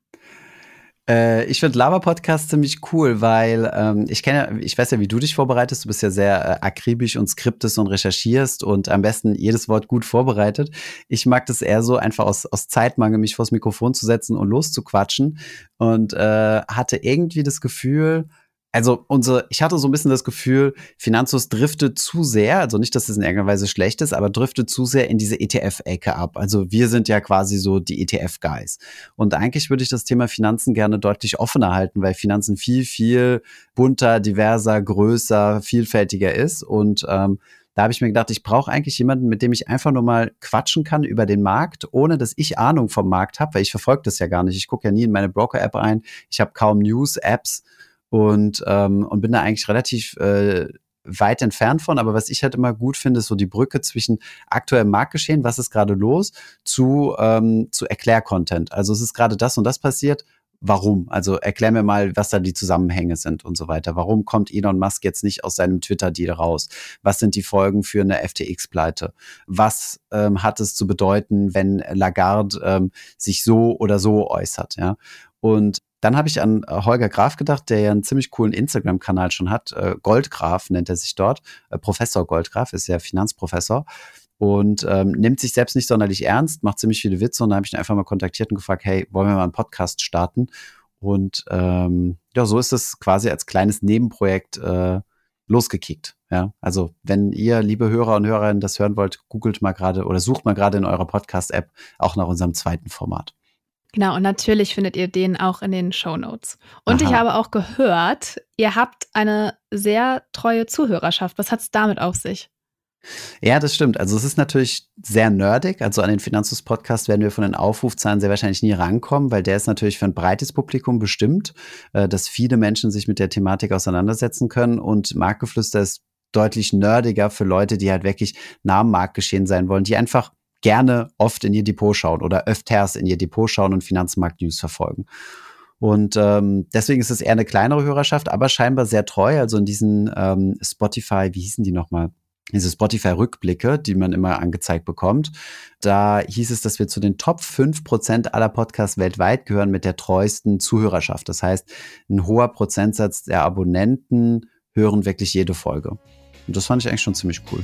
Äh, ich finde Lava-Podcast ziemlich cool, weil ähm, ich kenne, ich weiß ja, wie du dich vorbereitest. Du bist ja sehr äh, akribisch und skriptest und recherchierst und am besten jedes Wort gut vorbereitet. Ich mag das eher so, einfach aus, aus Zeitmangel mich vors Mikrofon zu setzen und loszuquatschen und äh, hatte irgendwie das Gefühl, also unsere, ich hatte so ein bisschen das Gefühl, Finanzus driftet zu sehr, also nicht, dass es in irgendeiner Weise schlecht ist, aber driftet zu sehr in diese ETF-Ecke ab. Also wir sind ja quasi so die ETF-Guys. Und eigentlich würde ich das Thema Finanzen gerne deutlich offener halten, weil Finanzen viel, viel bunter, diverser, größer, vielfältiger ist. Und ähm, da habe ich mir gedacht, ich brauche eigentlich jemanden, mit dem ich einfach nur mal quatschen kann über den Markt, ohne dass ich Ahnung vom Markt habe, weil ich verfolge das ja gar nicht. Ich gucke ja nie in meine Broker-App rein. Ich habe kaum News-Apps und, ähm, und bin da eigentlich relativ äh, weit entfernt von. Aber was ich halt immer gut finde, ist so die Brücke zwischen aktuellem Marktgeschehen, was ist gerade los, zu, ähm, zu Erklärcontent. Also es ist gerade das und das passiert. Warum? Also erklär mir mal, was da die Zusammenhänge sind und so weiter. Warum kommt Elon Musk jetzt nicht aus seinem Twitter-Deal raus? Was sind die Folgen für eine FTX-Pleite? Was ähm, hat es zu bedeuten, wenn Lagarde ähm, sich so oder so äußert? Ja? Und dann habe ich an äh, Holger Graf gedacht, der ja einen ziemlich coolen Instagram-Kanal schon hat. Äh, Goldgraf nennt er sich dort. Äh, Professor Goldgraf ist ja Finanzprofessor und ähm, nimmt sich selbst nicht sonderlich ernst, macht ziemlich viele Witze und dann habe ich ihn einfach mal kontaktiert und gefragt, hey, wollen wir mal einen Podcast starten? Und ähm, ja, so ist es quasi als kleines Nebenprojekt äh, losgekickt. Ja, also wenn ihr, liebe Hörer und Hörerinnen, das hören wollt, googelt mal gerade oder sucht mal gerade in eurer Podcast-App auch nach unserem zweiten Format. Genau, und natürlich findet ihr den auch in den Show Notes. Und Aha. ich habe auch gehört, ihr habt eine sehr treue Zuhörerschaft. Was hat es damit auf sich? Ja, das stimmt. Also es ist natürlich sehr nerdig. Also an den Finanzus Podcast werden wir von den Aufrufzahlen sehr wahrscheinlich nie rankommen, weil der ist natürlich für ein breites Publikum bestimmt, äh, dass viele Menschen sich mit der Thematik auseinandersetzen können. Und Marktgeflüster ist deutlich nerdiger für Leute, die halt wirklich nah am Marktgeschehen sein wollen, die einfach gerne oft in ihr Depot schauen oder öfters in ihr Depot schauen und Finanzmarkt-News verfolgen. Und ähm, deswegen ist es eher eine kleinere Hörerschaft, aber scheinbar sehr treu. Also in diesen ähm, Spotify, wie hießen die nochmal? Diese Spotify-Rückblicke, die man immer angezeigt bekommt. Da hieß es, dass wir zu den Top 5% aller Podcasts weltweit gehören mit der treuesten Zuhörerschaft. Das heißt, ein hoher Prozentsatz der Abonnenten hören wirklich jede Folge. Und das fand ich eigentlich schon ziemlich cool.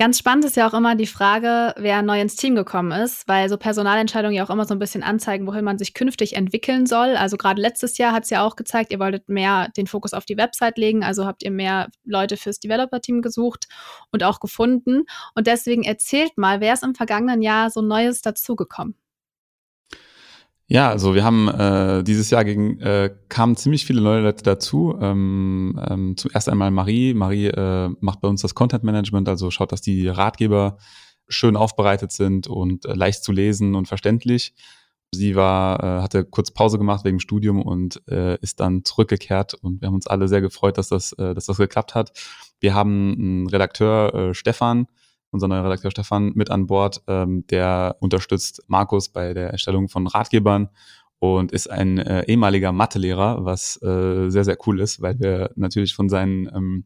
Ganz spannend ist ja auch immer die Frage, wer neu ins Team gekommen ist, weil so Personalentscheidungen ja auch immer so ein bisschen anzeigen, wohin man sich künftig entwickeln soll. Also gerade letztes Jahr hat es ja auch gezeigt, ihr wolltet mehr den Fokus auf die Website legen, also habt ihr mehr Leute fürs Developer-Team gesucht und auch gefunden. Und deswegen erzählt mal, wer ist im vergangenen Jahr so Neues dazugekommen? Ja, also wir haben äh, dieses Jahr gegen, äh, kamen ziemlich viele neue Leute dazu. Ähm, ähm, zuerst einmal Marie. Marie äh, macht bei uns das Content Management, also schaut, dass die Ratgeber schön aufbereitet sind und äh, leicht zu lesen und verständlich. Sie war, äh, hatte kurz Pause gemacht wegen Studium und äh, ist dann zurückgekehrt und wir haben uns alle sehr gefreut, dass das, äh, dass das geklappt hat. Wir haben einen Redakteur, äh, Stefan, unser neuer Redakteur Stefan, mit an Bord. Ähm, der unterstützt Markus bei der Erstellung von Ratgebern und ist ein äh, ehemaliger Mathelehrer, was äh, sehr, sehr cool ist, weil wir natürlich von seinen ähm,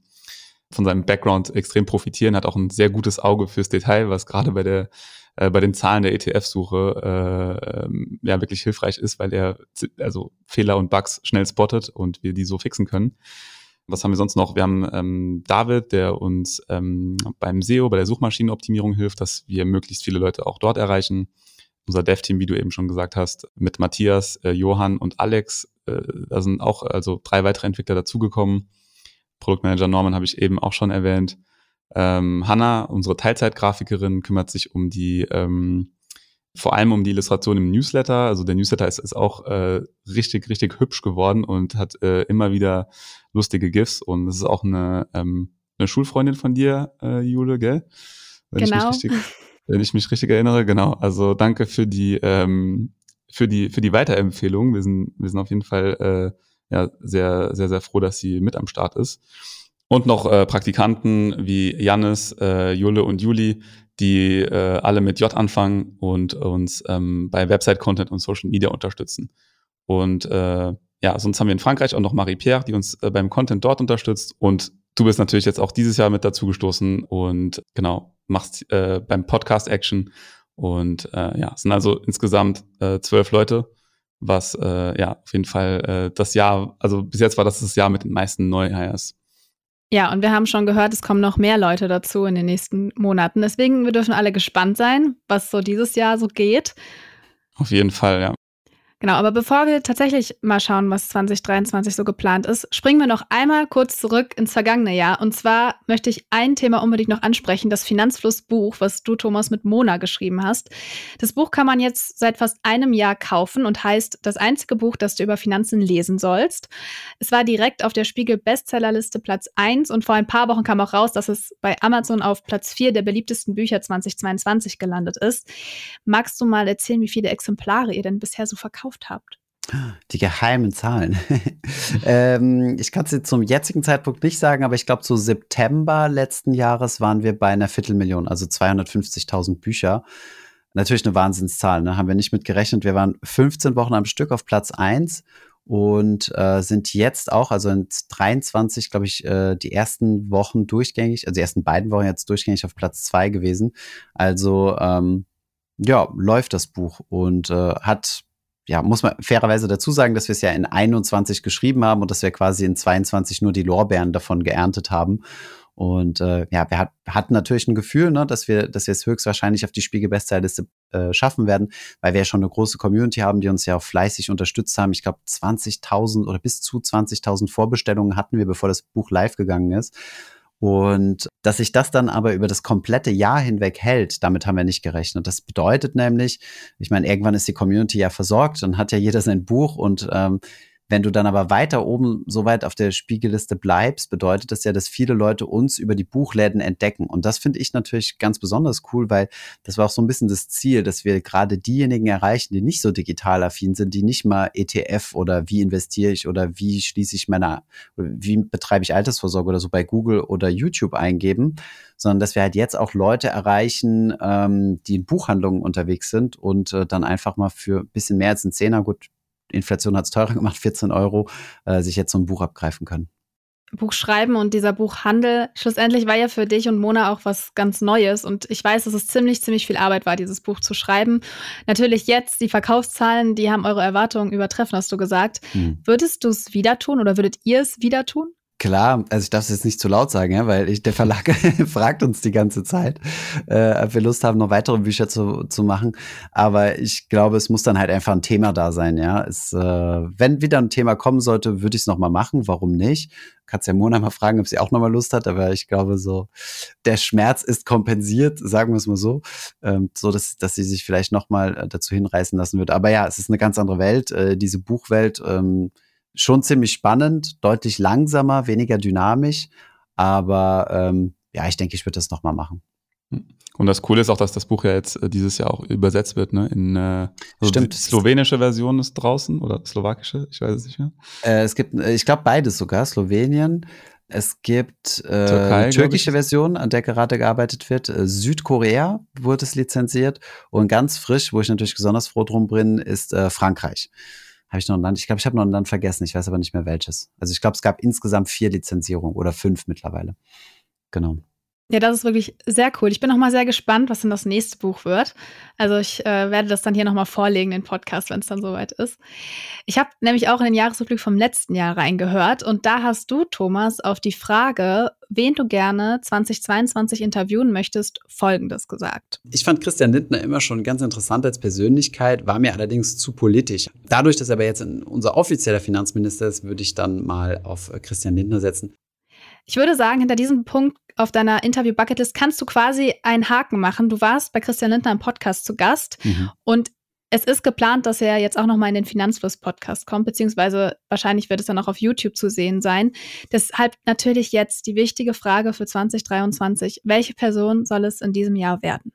von seinem Background extrem profitieren, hat auch ein sehr gutes Auge fürs Detail, was gerade bei der äh, bei den Zahlen der ETF-Suche äh, ähm, ja wirklich hilfreich ist, weil er also Fehler und Bugs schnell spottet und wir die so fixen können. Was haben wir sonst noch? Wir haben ähm, David, der uns ähm, beim SEO, bei der Suchmaschinenoptimierung hilft, dass wir möglichst viele Leute auch dort erreichen. Unser Dev-Team, wie du eben schon gesagt hast, mit Matthias, äh, Johann und Alex. Äh, da sind auch also drei weitere Entwickler dazugekommen. Produktmanager Norman habe ich eben auch schon erwähnt. Ähm, Hanna, unsere Teilzeitgrafikerin, kümmert sich um die ähm, vor allem um die Illustration im Newsletter. Also der Newsletter ist, ist auch äh, richtig, richtig hübsch geworden und hat äh, immer wieder lustige GIFs. Und es ist auch eine, ähm, eine Schulfreundin von dir, äh, Jule, gell? Wenn genau. Ich mich richtig, wenn ich mich richtig erinnere, genau. Also danke für die, ähm, für die, für die Weiterempfehlung. Wir sind, wir sind auf jeden Fall äh, ja, sehr, sehr, sehr froh, dass sie mit am Start ist. Und noch äh, Praktikanten wie Jannis, äh, Jule und Juli, die äh, alle mit J anfangen und uns ähm, bei Website-Content und Social Media unterstützen. Und äh, ja, sonst haben wir in Frankreich auch noch Marie-Pierre, die uns äh, beim Content dort unterstützt. Und du bist natürlich jetzt auch dieses Jahr mit dazu gestoßen und genau, machst äh, beim Podcast Action. Und äh, ja, es sind also insgesamt äh, zwölf Leute, was äh, ja auf jeden Fall äh, das Jahr, also bis jetzt war das das Jahr mit den meisten Neuhires. Ja, und wir haben schon gehört, es kommen noch mehr Leute dazu in den nächsten Monaten. Deswegen, wir dürfen alle gespannt sein, was so dieses Jahr so geht. Auf jeden Fall, ja. Genau, aber bevor wir tatsächlich mal schauen, was 2023 so geplant ist, springen wir noch einmal kurz zurück ins vergangene Jahr. Und zwar möchte ich ein Thema unbedingt noch ansprechen, das Finanzflussbuch, was du, Thomas, mit Mona geschrieben hast. Das Buch kann man jetzt seit fast einem Jahr kaufen und heißt das einzige Buch, das du über Finanzen lesen sollst. Es war direkt auf der Spiegel Bestsellerliste Platz 1 und vor ein paar Wochen kam auch raus, dass es bei Amazon auf Platz 4 der beliebtesten Bücher 2022 gelandet ist. Magst du mal erzählen, wie viele Exemplare ihr denn bisher so verkauft gekauft habt? Die geheimen Zahlen. ähm, ich kann es jetzt zum jetzigen Zeitpunkt nicht sagen, aber ich glaube, zu September letzten Jahres waren wir bei einer Viertelmillion, also 250.000 Bücher. Natürlich eine Wahnsinnszahl, ne? haben wir nicht mit gerechnet. Wir waren 15 Wochen am Stück auf Platz 1 und äh, sind jetzt auch, also in 23, glaube ich, äh, die ersten Wochen durchgängig, also die ersten beiden Wochen jetzt durchgängig auf Platz 2 gewesen. Also ähm, ja, läuft das Buch und äh, hat ja, muss man fairerweise dazu sagen, dass wir es ja in 21 geschrieben haben und dass wir quasi in 22 nur die Lorbeeren davon geerntet haben. Und äh, ja, wir hat, hatten natürlich ein Gefühl, ne, dass wir, dass wir es höchstwahrscheinlich auf die Spiegel-Bestsellerliste äh, schaffen werden, weil wir ja schon eine große Community haben, die uns ja auch fleißig unterstützt haben. Ich glaube, 20.000 oder bis zu 20.000 Vorbestellungen hatten wir, bevor das Buch live gegangen ist. Und dass sich das dann aber über das komplette Jahr hinweg hält, damit haben wir nicht gerechnet. Das bedeutet nämlich, ich meine, irgendwann ist die Community ja versorgt, dann hat ja jeder sein Buch und ähm, wenn du dann aber weiter oben so weit auf der Spiegelliste bleibst, bedeutet das ja, dass viele Leute uns über die Buchläden entdecken. Und das finde ich natürlich ganz besonders cool, weil das war auch so ein bisschen das Ziel, dass wir gerade diejenigen erreichen, die nicht so digital affin sind, die nicht mal ETF oder wie investiere ich oder wie schließe ich meine, wie betreibe ich Altersvorsorge oder so bei Google oder YouTube eingeben, sondern dass wir halt jetzt auch Leute erreichen, ähm, die in Buchhandlungen unterwegs sind und äh, dann einfach mal für ein bisschen mehr als ein Zehner, gut, Inflation hat es teurer gemacht, 14 Euro, äh, sich jetzt so ein Buch abgreifen können. Buch schreiben und dieser Buchhandel, schlussendlich war ja für dich und Mona auch was ganz Neues. Und ich weiß, dass es ziemlich, ziemlich viel Arbeit war, dieses Buch zu schreiben. Natürlich jetzt, die Verkaufszahlen, die haben eure Erwartungen übertreffen, hast du gesagt. Hm. Würdest du es wieder tun oder würdet ihr es wieder tun? Klar, also ich darf es jetzt nicht zu laut sagen, ja, weil ich, der Verlag fragt uns die ganze Zeit, äh, ob wir Lust haben, noch weitere Bücher zu, zu machen. Aber ich glaube, es muss dann halt einfach ein Thema da sein, ja. Es, äh, wenn wieder ein Thema kommen sollte, würde ich es nochmal machen. Warum nicht? Kannst ja Mona mal fragen, ob sie auch nochmal Lust hat, aber ich glaube so, der Schmerz ist kompensiert, sagen wir es mal so, ähm, so dass, dass sie sich vielleicht nochmal äh, dazu hinreißen lassen wird. Aber ja, es ist eine ganz andere Welt, äh, diese Buchwelt, ähm, schon ziemlich spannend, deutlich langsamer, weniger dynamisch. Aber ähm, ja, ich denke, ich würde das nochmal machen. Hm. Und das Coole ist auch, dass das Buch ja jetzt äh, dieses Jahr auch übersetzt wird, ne? In äh, also Stimmt. Die slowenische Version ist draußen oder slowakische, ich weiß es nicht mehr. Äh, es gibt, äh, ich glaube, beides sogar, Slowenien. Es gibt äh, Türkei, eine türkische Version, an der gerade gearbeitet wird. Äh, Südkorea wurde es lizenziert. Und ganz frisch, wo ich natürlich besonders froh drum bin, ist äh, Frankreich. Habe ich noch ein Land? Ich glaube, ich habe noch ein Land vergessen. Ich weiß aber nicht mehr welches. Also ich glaube, es gab insgesamt vier Lizenzierungen oder fünf mittlerweile. Genau. Ja, das ist wirklich sehr cool. Ich bin noch mal sehr gespannt, was denn das nächste Buch wird. Also ich äh, werde das dann hier noch mal vorlegen, den Podcast, wenn es dann soweit ist. Ich habe nämlich auch in den Jahresrückblick vom letzten Jahr reingehört und da hast du, Thomas, auf die Frage, wen du gerne 2022 interviewen möchtest, Folgendes gesagt. Ich fand Christian Lindner immer schon ganz interessant als Persönlichkeit, war mir allerdings zu politisch. Dadurch, dass er aber jetzt unser offizieller Finanzminister ist, würde ich dann mal auf Christian Lindner setzen. Ich würde sagen, hinter diesem Punkt auf deiner Interview-Bucketlist kannst du quasi einen Haken machen. Du warst bei Christian Lindner im Podcast zu Gast mhm. und es ist geplant, dass er jetzt auch noch mal in den Finanzfluss-Podcast kommt, beziehungsweise wahrscheinlich wird es dann auch auf YouTube zu sehen sein. Deshalb natürlich jetzt die wichtige Frage für 2023. Welche Person soll es in diesem Jahr werden?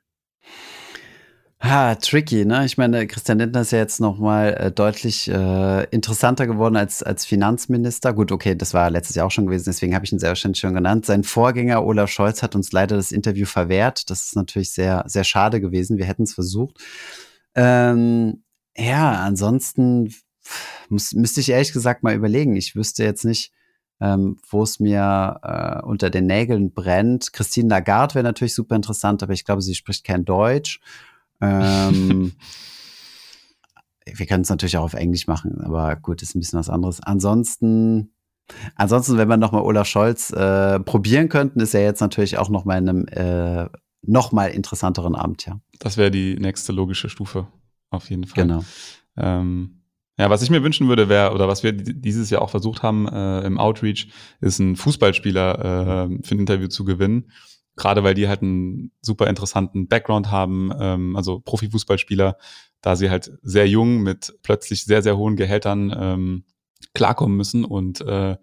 Ha, tricky, ne? Ich meine, Christian Lindner ist ja jetzt noch mal äh, deutlich äh, interessanter geworden als, als Finanzminister. Gut, okay, das war letztes Jahr auch schon gewesen, deswegen habe ich ihn sehr wahrscheinlich schon genannt. Sein Vorgänger Olaf Scholz hat uns leider das Interview verwehrt. Das ist natürlich sehr, sehr schade gewesen. Wir hätten es versucht. Ähm, ja, ansonsten muss, müsste ich ehrlich gesagt mal überlegen. Ich wüsste jetzt nicht, ähm, wo es mir äh, unter den Nägeln brennt. Christine Lagarde wäre natürlich super interessant, aber ich glaube, sie spricht kein Deutsch. Ähm, wir können es natürlich auch auf Englisch machen, aber gut, ist ein bisschen was anderes. Ansonsten, ansonsten, wenn wir nochmal Olaf Scholz äh, probieren könnten, ist er jetzt natürlich auch noch mal in einem äh, noch mal interessanteren Amt, ja. Das wäre die nächste logische Stufe, auf jeden Fall. Genau. Ähm, ja, was ich mir wünschen würde, wäre, oder was wir dieses Jahr auch versucht haben äh, im Outreach, ist einen Fußballspieler äh, für ein Interview zu gewinnen gerade weil die halt einen super interessanten Background haben, ähm, also Profifußballspieler, da sie halt sehr jung mit plötzlich sehr, sehr hohen Gehältern ähm, klarkommen müssen und äh,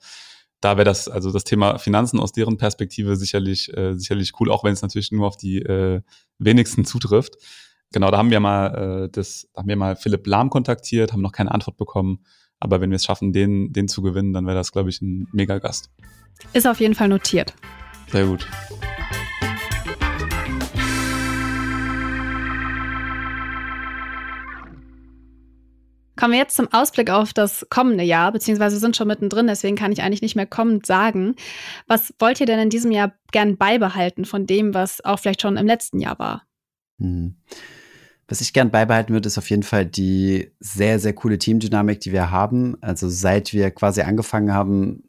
da wäre das, also das Thema Finanzen aus deren Perspektive sicherlich, äh, sicherlich cool, auch wenn es natürlich nur auf die äh, wenigsten zutrifft. Genau, da haben wir mal äh, das, da haben wir mal Philipp Lahm kontaktiert, haben noch keine Antwort bekommen. Aber wenn wir es schaffen, den, den zu gewinnen, dann wäre das, glaube ich, ein mega Gast. Ist auf jeden Fall notiert. Sehr gut. Kommen wir jetzt zum Ausblick auf das kommende Jahr, beziehungsweise wir sind schon mittendrin, deswegen kann ich eigentlich nicht mehr kommend sagen. Was wollt ihr denn in diesem Jahr gern beibehalten von dem, was auch vielleicht schon im letzten Jahr war? Hm. Was ich gern beibehalten würde, ist auf jeden Fall die sehr, sehr coole Teamdynamik, die wir haben. Also seit wir quasi angefangen haben,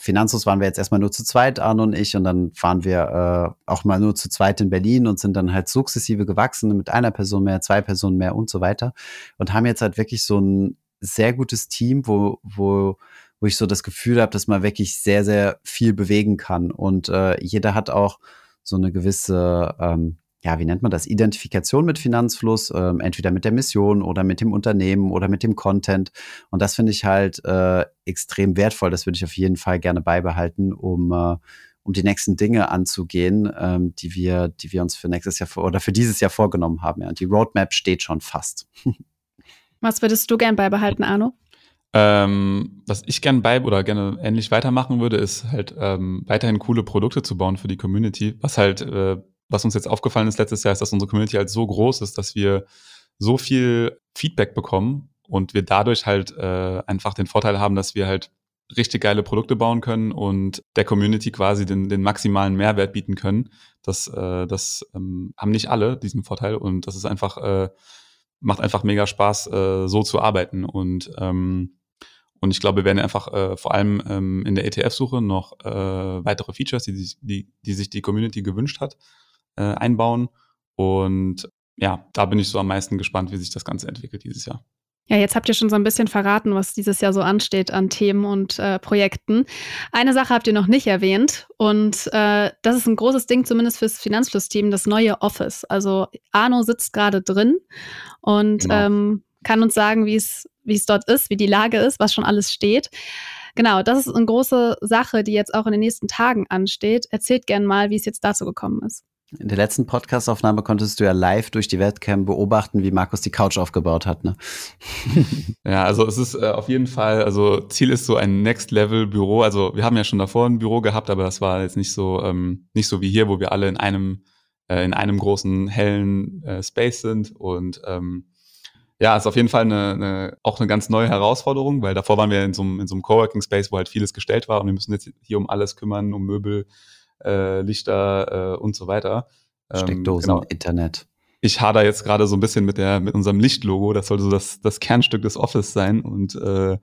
Finanzus waren wir jetzt erstmal nur zu zweit, Arno und ich, und dann waren wir äh, auch mal nur zu zweit in Berlin und sind dann halt sukzessive gewachsen mit einer Person mehr, zwei Personen mehr und so weiter. Und haben jetzt halt wirklich so ein sehr gutes Team, wo, wo, wo ich so das Gefühl habe, dass man wirklich sehr, sehr viel bewegen kann. Und äh, jeder hat auch so eine gewisse ähm, ja, wie nennt man das, Identifikation mit Finanzfluss, ähm, entweder mit der Mission oder mit dem Unternehmen oder mit dem Content. Und das finde ich halt äh, extrem wertvoll. Das würde ich auf jeden Fall gerne beibehalten, um, äh, um die nächsten Dinge anzugehen, ähm, die wir, die wir uns für nächstes Jahr oder für dieses Jahr vorgenommen haben. Ja. Und die Roadmap steht schon fast. Was würdest du gern beibehalten, Arno? Ähm, was ich gern bei oder gerne ähnlich weitermachen würde, ist halt ähm, weiterhin coole Produkte zu bauen für die Community, was halt äh, was uns jetzt aufgefallen ist letztes Jahr, ist, dass unsere Community halt so groß ist, dass wir so viel Feedback bekommen und wir dadurch halt äh, einfach den Vorteil haben, dass wir halt richtig geile Produkte bauen können und der Community quasi den, den maximalen Mehrwert bieten können. Das, äh, das ähm, haben nicht alle diesen Vorteil und das ist einfach, äh, macht einfach mega Spaß, äh, so zu arbeiten. Und ähm, Und ich glaube, wir werden einfach äh, vor allem ähm, in der ETF-Suche noch äh, weitere Features, die, die, die sich die Community gewünscht hat, äh, einbauen. Und ja, da bin ich so am meisten gespannt, wie sich das Ganze entwickelt dieses Jahr. Ja, jetzt habt ihr schon so ein bisschen verraten, was dieses Jahr so ansteht an Themen und äh, Projekten. Eine Sache habt ihr noch nicht erwähnt und äh, das ist ein großes Ding, zumindest fürs Finanzfluss-Team, das neue Office. Also Arno sitzt gerade drin und genau. ähm, kann uns sagen, wie es wie es dort ist, wie die Lage ist, was schon alles steht. Genau, das ist eine große Sache, die jetzt auch in den nächsten Tagen ansteht. Erzählt gern mal, wie es jetzt dazu gekommen ist. In der letzten Podcast-Aufnahme konntest du ja live durch die Webcam beobachten, wie Markus die Couch aufgebaut hat. Ne? ja, also es ist äh, auf jeden Fall, also Ziel ist so ein Next-Level-Büro. Also wir haben ja schon davor ein Büro gehabt, aber das war jetzt nicht so ähm, nicht so wie hier, wo wir alle in einem äh, in einem großen hellen äh, Space sind und ähm, ja, ist auf jeden Fall eine, eine, auch eine ganz neue Herausforderung, weil davor waren wir in so einem, in so einem Coworking Space, wo halt vieles gestellt war und wir müssen jetzt hier um alles kümmern, um Möbel, äh, Lichter äh, und so weiter. Ähm, Steckdosen, genau. Internet. Ich hader jetzt gerade so ein bisschen mit der mit unserem Lichtlogo. Das sollte so das, das Kernstück des Office sein und äh,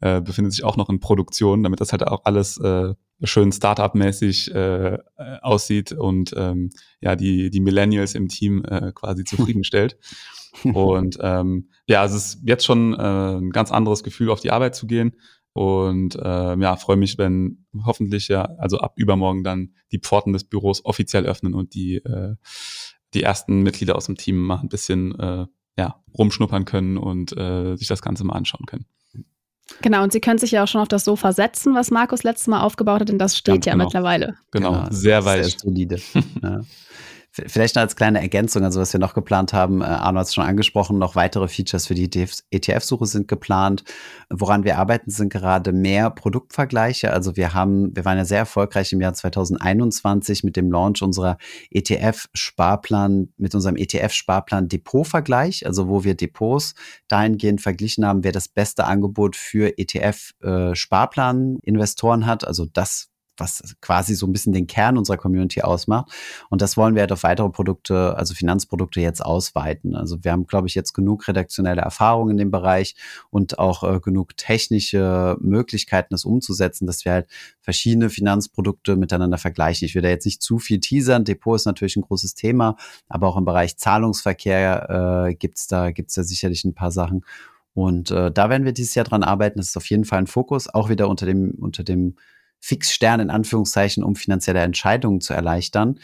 äh, befindet sich auch noch in Produktion, damit das halt auch alles äh, schön Startup-mäßig äh, aussieht und ähm, ja die die Millennials im Team äh, quasi zufriedenstellt. und ähm, ja, es ist jetzt schon äh, ein ganz anderes Gefühl, auf die Arbeit zu gehen. Und äh, ja, freue mich, wenn hoffentlich ja, also ab übermorgen dann die Pforten des Büros offiziell öffnen und die, äh, die ersten Mitglieder aus dem Team mal ein bisschen äh, ja, rumschnuppern können und äh, sich das Ganze mal anschauen können. Genau, und Sie können sich ja auch schon auf das Sofa setzen, was Markus letztes Mal aufgebaut hat, denn das steht Ganz ja genau. mittlerweile. Genau, genau sehr weich. Sehr solide. ja. Vielleicht noch als kleine Ergänzung, also was wir noch geplant haben, äh, Arno hat es schon angesprochen, noch weitere Features für die ETF-Suche sind geplant. Woran wir arbeiten, sind gerade mehr Produktvergleiche. Also wir haben, wir waren ja sehr erfolgreich im Jahr 2021 mit dem Launch unserer ETF-Sparplan, mit unserem ETF-Sparplan Depotvergleich, also wo wir Depots dahingehend verglichen haben, wer das beste Angebot für ETF-Sparplan-Investoren äh, hat. Also das was quasi so ein bisschen den Kern unserer Community ausmacht. Und das wollen wir halt auf weitere Produkte, also Finanzprodukte jetzt ausweiten. Also wir haben, glaube ich, jetzt genug redaktionelle Erfahrung in dem Bereich und auch äh, genug technische Möglichkeiten, das umzusetzen, dass wir halt verschiedene Finanzprodukte miteinander vergleichen. Ich will da jetzt nicht zu viel teasern. Depot ist natürlich ein großes Thema, aber auch im Bereich Zahlungsverkehr äh, gibt's da, gibt's da sicherlich ein paar Sachen. Und äh, da werden wir dieses Jahr dran arbeiten. Das ist auf jeden Fall ein Fokus, auch wieder unter dem, unter dem Fixstern in Anführungszeichen, um finanzielle Entscheidungen zu erleichtern.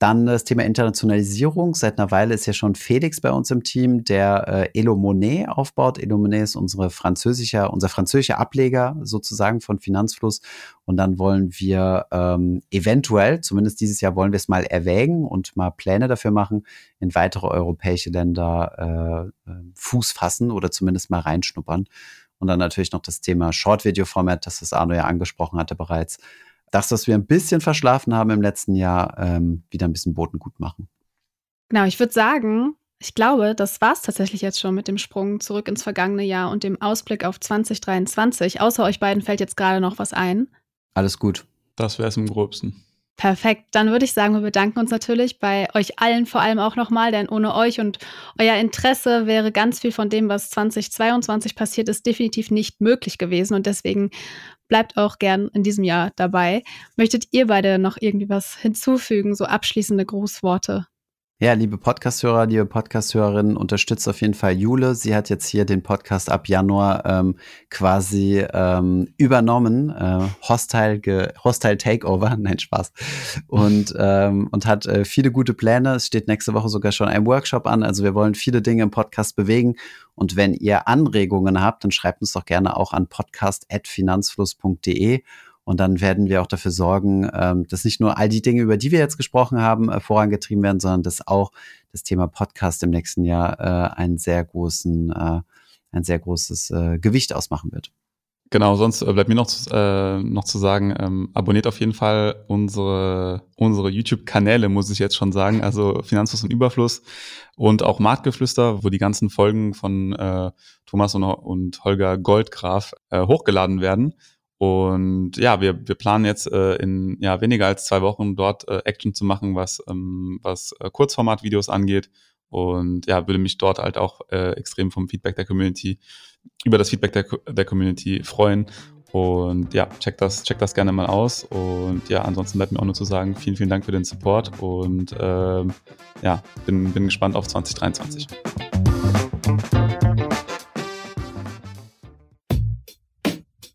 Dann das Thema Internationalisierung. Seit einer Weile ist ja schon Felix bei uns im Team, der äh, Elo Monet aufbaut. Elo Monet ist unsere französischer, unser französischer Ableger sozusagen von Finanzfluss. Und dann wollen wir ähm, eventuell, zumindest dieses Jahr wollen wir es mal erwägen und mal Pläne dafür machen, in weitere europäische Länder äh, äh Fuß fassen oder zumindest mal reinschnuppern. Und dann natürlich noch das Thema Short-Video-Format, das das Arno ja angesprochen hatte bereits. Das, was wir ein bisschen verschlafen haben im letzten Jahr, ähm, wieder ein bisschen Boten gut machen. Genau, ich würde sagen, ich glaube, das war es tatsächlich jetzt schon mit dem Sprung zurück ins vergangene Jahr und dem Ausblick auf 2023. Außer euch beiden fällt jetzt gerade noch was ein. Alles gut. Das wäre es im gröbsten. Perfekt. Dann würde ich sagen, wir bedanken uns natürlich bei euch allen vor allem auch nochmal, denn ohne euch und euer Interesse wäre ganz viel von dem, was 2022 passiert ist, definitiv nicht möglich gewesen. Und deswegen bleibt auch gern in diesem Jahr dabei. Möchtet ihr beide noch irgendwie was hinzufügen, so abschließende Grußworte? Ja, liebe Podcasthörer, liebe Podcasthörerinnen, unterstützt auf jeden Fall Jule. Sie hat jetzt hier den Podcast ab Januar ähm, quasi ähm, übernommen, äh, Hostile, ge Hostile Takeover, nein Spaß, und ähm, und hat äh, viele gute Pläne. Es steht nächste Woche sogar schon ein Workshop an. Also wir wollen viele Dinge im Podcast bewegen. Und wenn ihr Anregungen habt, dann schreibt uns doch gerne auch an podcast@finanzfluss.de und dann werden wir auch dafür sorgen, ähm, dass nicht nur all die Dinge, über die wir jetzt gesprochen haben, äh, vorangetrieben werden, sondern dass auch das Thema Podcast im nächsten Jahr äh, einen sehr großen, äh, ein sehr großes Gewicht ausmachen wird. Genau, sonst bleibt mir noch, äh, noch zu sagen, ähm, abonniert auf jeden Fall unsere, unsere YouTube-Kanäle, muss ich jetzt schon sagen, also Finanzfluss und Überfluss und auch Marktgeflüster, wo die ganzen Folgen von äh, Thomas und, und Holger Goldgraf äh, hochgeladen werden. Und ja, wir, wir planen jetzt äh, in ja, weniger als zwei Wochen dort äh, Action zu machen, was, ähm, was äh, Kurzformatvideos angeht. und ja, würde mich dort halt auch äh, extrem vom Feedback der Community, über das Feedback der, der Community freuen. Und ja, check das, check das gerne mal aus. Und ja, ansonsten bleibt mir auch nur zu sagen, vielen, vielen Dank für den Support und ähm, ja, bin, bin gespannt auf 2023.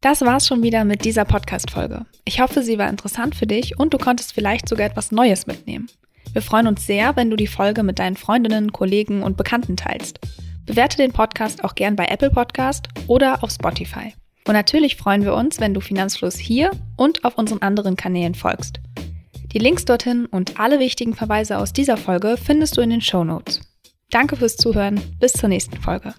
Das war's schon wieder mit dieser Podcast-Folge. Ich hoffe, sie war interessant für dich und du konntest vielleicht sogar etwas Neues mitnehmen. Wir freuen uns sehr, wenn du die Folge mit deinen Freundinnen, Kollegen und Bekannten teilst. Bewerte den Podcast auch gern bei Apple Podcast oder auf Spotify. Und natürlich freuen wir uns, wenn du Finanzfluss hier und auf unseren anderen Kanälen folgst. Die Links dorthin und alle wichtigen Verweise aus dieser Folge findest du in den Show Notes. Danke fürs Zuhören. Bis zur nächsten Folge.